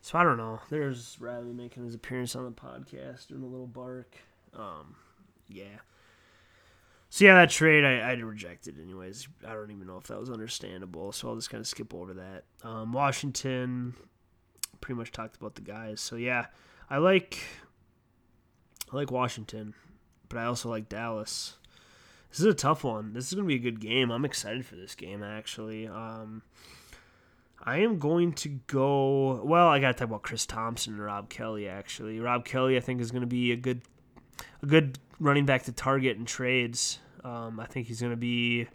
so I don't know. There's Riley making his appearance on the podcast, doing a little bark. Um, yeah. So yeah, that trade I, I rejected anyways. I don't even know if that was understandable, so I'll just kind of skip over that. Um, Washington, pretty much talked about the guys. So yeah, I like I like Washington, but I also like Dallas. This is a tough one. This is going to be a good game. I'm excited for this game actually. Um, I am going to go. Well, I got to talk about Chris Thompson and Rob Kelley, Actually, Rob Kelley, I think, is going to be a good, a good running back to target in trades. Um, I think he's going to be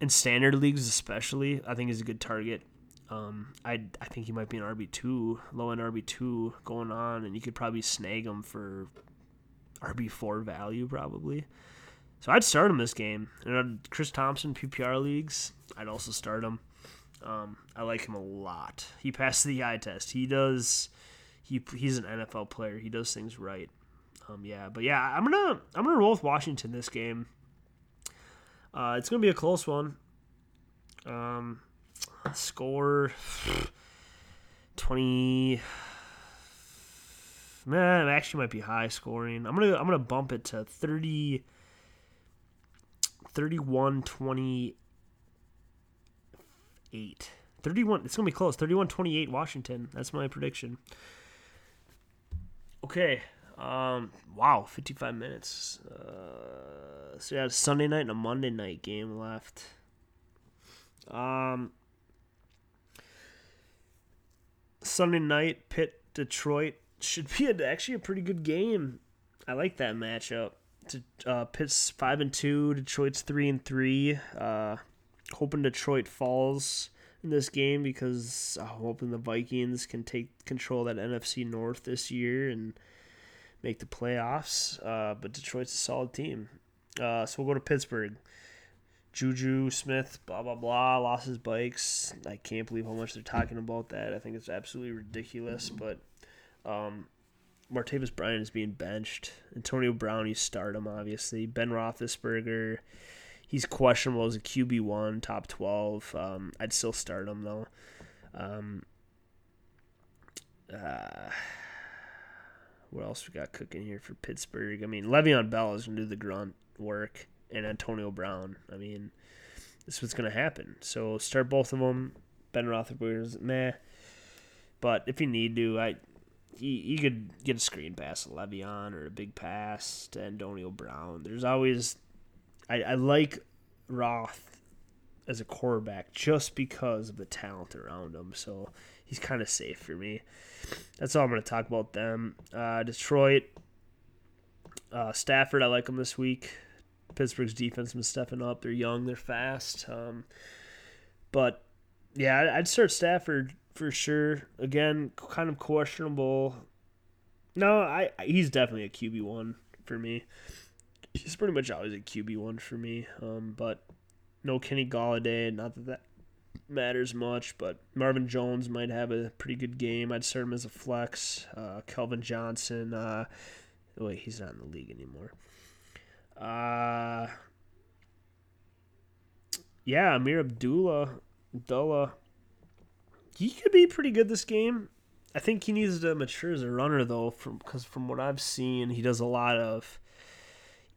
in standard leagues, especially. I think he's a good target. Um, I I think he might be an RB two, low end RB two going on, and you could probably snag him for RB four value probably. So I'd start him this game. And Chris Thompson PPR leagues, I'd also start him. Um, I like him a lot. He passed the eye test. He does. He he's an NFL player. He does things right. Um, yeah, but yeah, I'm gonna I'm gonna roll with Washington this game. Uh, it's gonna be a close one. Um, score twenty. Man, it actually might be high scoring. I'm gonna I'm gonna bump it to 30 31 28. 31 it's going to be close. 31 28 Washington. That's my prediction. Okay. Um wow, 55 minutes. Uh so yeah, Sunday night and a Monday night game left. Um Sunday night Pitt Detroit should be actually a pretty good game. I like that matchup. To uh, Pitt's five and two, Detroit's three and three. Uh, hoping Detroit falls in this game because I'm hoping the Vikings can take control of that NFC North this year and make the playoffs. Uh, but Detroit's a solid team. Uh, so we'll go to Pittsburgh. Juju Smith, blah blah blah, lost his bikes. I can't believe how much they're talking about that. I think it's absolutely ridiculous. But um, Martavis Bryant is being benched. Antonio Brown, you start him obviously. Ben Roethlisberger, he's questionable as a QB one, top twelve. Um, I'd still start him though. Um, uh, what else we got cooking here for Pittsburgh? I mean, Le'Veon Bell is gonna do the grunt work, and Antonio Brown. I mean, this is what's gonna happen. So start both of them. Ben Roethlisberger's meh, but if you need to, I you, you could get a screen pass to Le'Veon or a big pass to Antonio Brown. There's always I, I like Roth as a quarterback just because of the talent around him. So he's kind of safe for me. That's all I'm going to talk about them. Uh, Detroit, uh, Stafford, I like him this week. Pittsburgh's defense been stepping up. They're young, they're fast. Um, but yeah, I'd start Stafford for sure. Again, kind of questionable. No, I he's definitely a QB one for me. He's pretty much always a QB one for me. Um, but no Kenny Golladay. Not that that matters much, but Marvin Jones might have a pretty good game. I'd start him as a flex. Uh, Calvin Johnson. Uh, wait, he's not in the league anymore. Uh, yeah, Ameer Abdullah. Abdullah he could be pretty good this game. I think he needs to mature as a runner though, from because from what I've seen, he does a lot of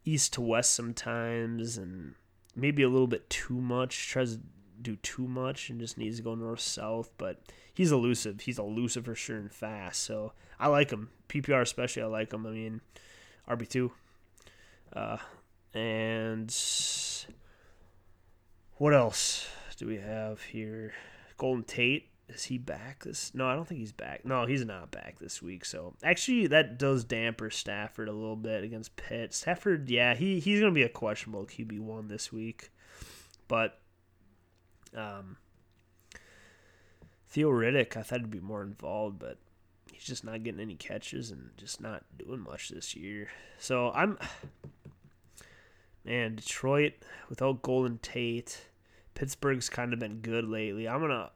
east to west sometimes, and maybe a little bit too much. Tries to do too much and just needs to go north south. But he's elusive. He's elusive for sure and fast. So I like him. PPR especially, I like him. I mean, RB two. Uh, and what else do we have here? Golden Tate is he back this? No, I don't think he's back. No, he's not back this week. So actually, that does damper Stafford a little bit against Pitt. Stafford, yeah, he he's gonna be a questionable QB one this week, but um, Theo Riddick, I thought he'd be more involved, but he's just not getting any catches and just not doing much this year. So I'm, man, Detroit without Golden Tate. Pittsburgh's kind of been good lately. I'm gonna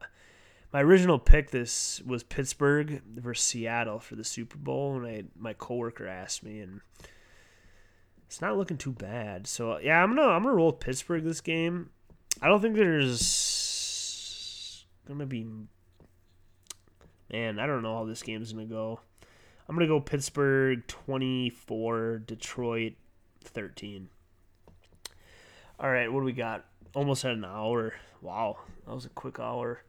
my original pick this was Pittsburgh versus Seattle for the Super Bowl, and I my coworker asked me, and it's not looking too bad. So yeah, I'm gonna I'm gonna roll Pittsburgh this game. I don't think there's gonna be man. I don't know how this game's gonna go. I'm gonna go Pittsburgh 24, Detroit 13. All right, what do we got? Almost at an hour. Wow, that was a quick hour.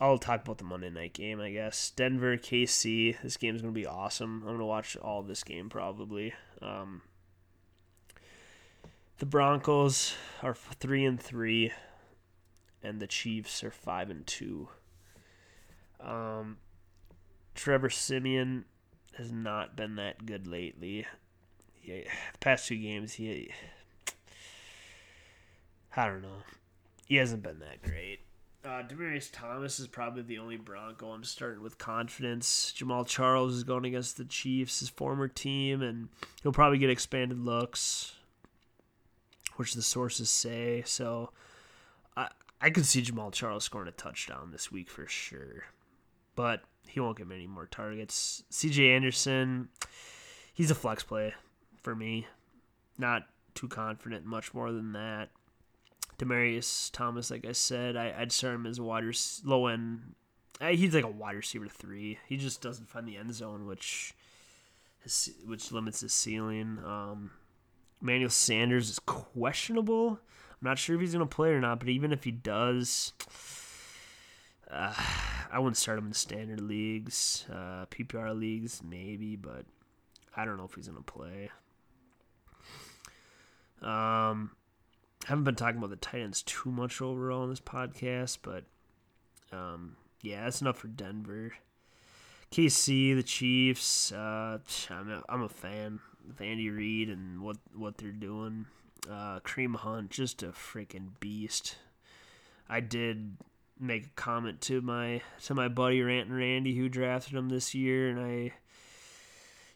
I'll talk about the Monday night game, I guess. Denver, KC. This game's going to be awesome. I'm going to watch all this game probably. Um, the Broncos are 3 and 3 and the Chiefs are 5 and 2. Um, Trevor Siemian has not been that good lately. He, the past two games, he I don't know. He hasn't been that great. Uh, Demaryius Thomas is probably the only Bronco I'm starting with confidence. Jamaal Charles is going against the Chiefs, his former team, and he'll probably get expanded looks, which the sources say. So I I could see Jamaal Charles scoring a touchdown this week for sure, but he won't get many more targets. C.J. Anderson, he's a flex play for me. Not too confident, much more than that. Demaryius Thomas, like I said, I, would start him as a wide res- low end. He's like a wide receiver three. He just doesn't find the end zone, which which limits his ceiling. Um, Emmanuel Sanders is questionable. I'm not sure if he's going to play or not, but even if he does, uh, I wouldn't start him in standard leagues, uh, PPR leagues, maybe, but I don't know if he's going to play. Um, haven't been talking about the Titans too much overall in this podcast, but um, yeah, that's enough for Denver. KC, the Chiefs. Uh, I'm a, I'm a fan of Andy Reid and what what they're doing. Uh, Kareem Hunt, just a freaking beast. I did make a comment to my to my buddy Rant and Randy who drafted him this year, and I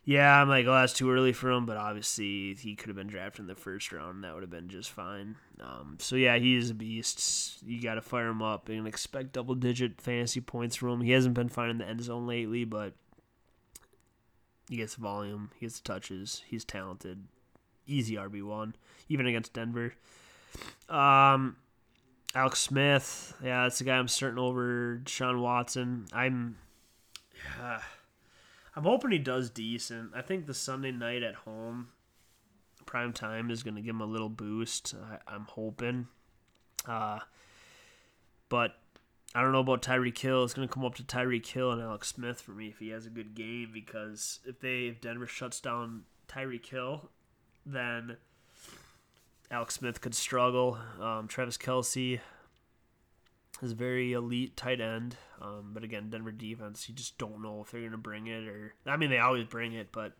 yeah, I'm like, oh, that's too early for him, but obviously he could have been drafted in the first round, and that would have been just fine. Um, so yeah, he is a beast. You got to fire him up and expect double-digit fantasy points from him. He hasn't been finding the end zone lately, but he gets volume, he gets touches, he's talented, easy RB one, even against Denver. Um, Alex Smith, yeah, that's the guy I'm starting over Deshaun Watson. I'm. Yeah, I'm hoping he does decent. I think the Sunday night at home, prime time is going to give him a little boost. I, am hoping. Uh, but I don't know about Tyreek Hill. It's going to come up to Tyreek Hill and Alex Smith for me if he has a good game because if they if Denver shuts down Tyreek Hill, then Alex Smith could struggle. Um, Travis Kelce is very elite tight end. Um, but again, Denver defense, you just don't know if they're going to bring it or. I mean, they always bring it, but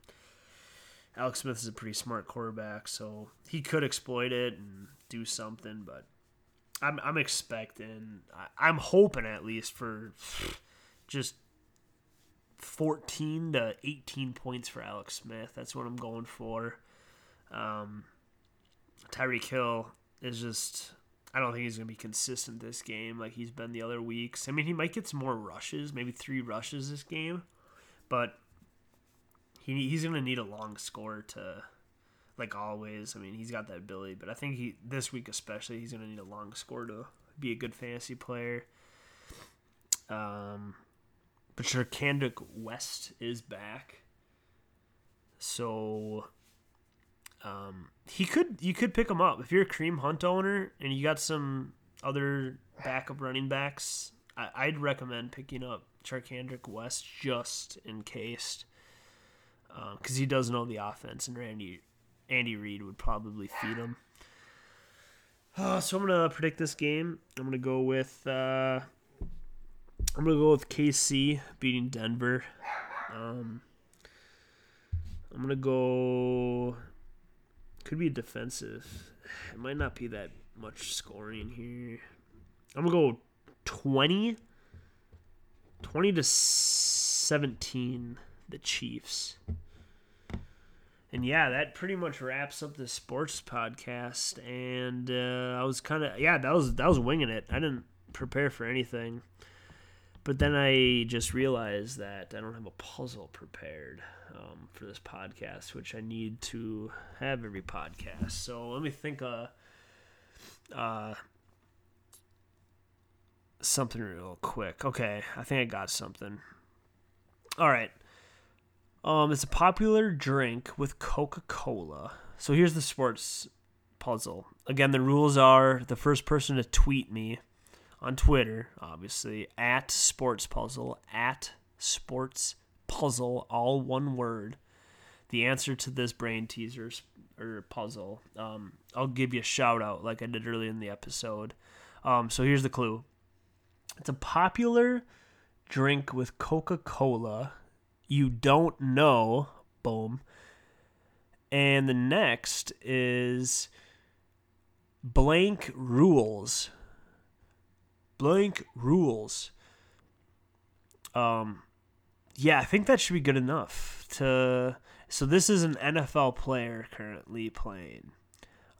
Alex Smith is a pretty smart quarterback, so he could exploit it and do something. But I'm I'm expecting, I'm hoping at least for just 14 to 18 points for Alex Smith. That's what I'm going for. Um, Tyreek Hill is just I don't think he's going to be consistent this game like he's been the other weeks. I mean, he might get some more rushes, maybe three rushes this game, but he he's going to need a long score to, like always. I mean, he's got that ability, but I think he this week especially he's going to need a long score to be a good fantasy player. Um, but Charcandrick West is back, so um, he could you could pick him up if you're a Kareem Hunt owner and you got some other backup running backs. I, would recommend picking up Charcandrick West just in case, because um, he does know the offense, and Randy Andy Reid would probably feed him. Uh, so I'm gonna predict this game. I'm gonna go with uh, I'm gonna go with KC beating Denver. Um, I'm gonna go could be defensive. It might not be that much scoring here. I'm going to go 20. 20 to 17, the Chiefs. And yeah, that pretty much wraps up the sports podcast. And uh, I was kind of yeah, that was that was winging it. I didn't prepare for anything. But then I just realized that I don't have a puzzle prepared um, for this podcast, which I need to have every podcast. So let me think. Uh, uh, something real quick. Okay, I think I got something. All right. Um, it's a popular drink with Coca Cola. So here's the sports puzzle. Again, the rules are the first person to tweet me on Twitter, obviously, at Sports Puzzle, at Sports Puzzle, all one word. The answer to this brain teaser or puzzle. Um, I'll give you a shout out like I did earlier in the episode. Um, so here's the clue it's a popular drink with Coca Cola. You don't know. Boom. And the next is blank rules blank rules. Um, yeah, I think that should be good enough to. So this is an NFL player currently playing.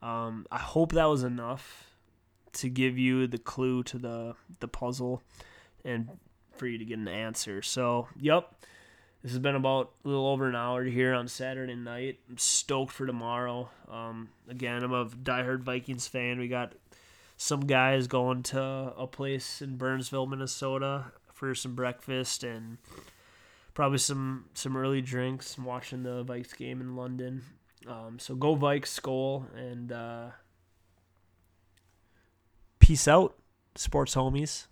Um, I hope that was enough to give you the clue to the the puzzle and for you to get an answer. So, yep, this has been about a little over an hour here on Saturday night. I'm stoked for tomorrow. Um, again, I'm a diehard Vikings fan. We got some guys going to a place in Burnsville, Minnesota for some breakfast and probably some some early drinks. I'm watching the Vikes game in London. Um, so go Vikes, Skol, and uh, peace out, sports homies.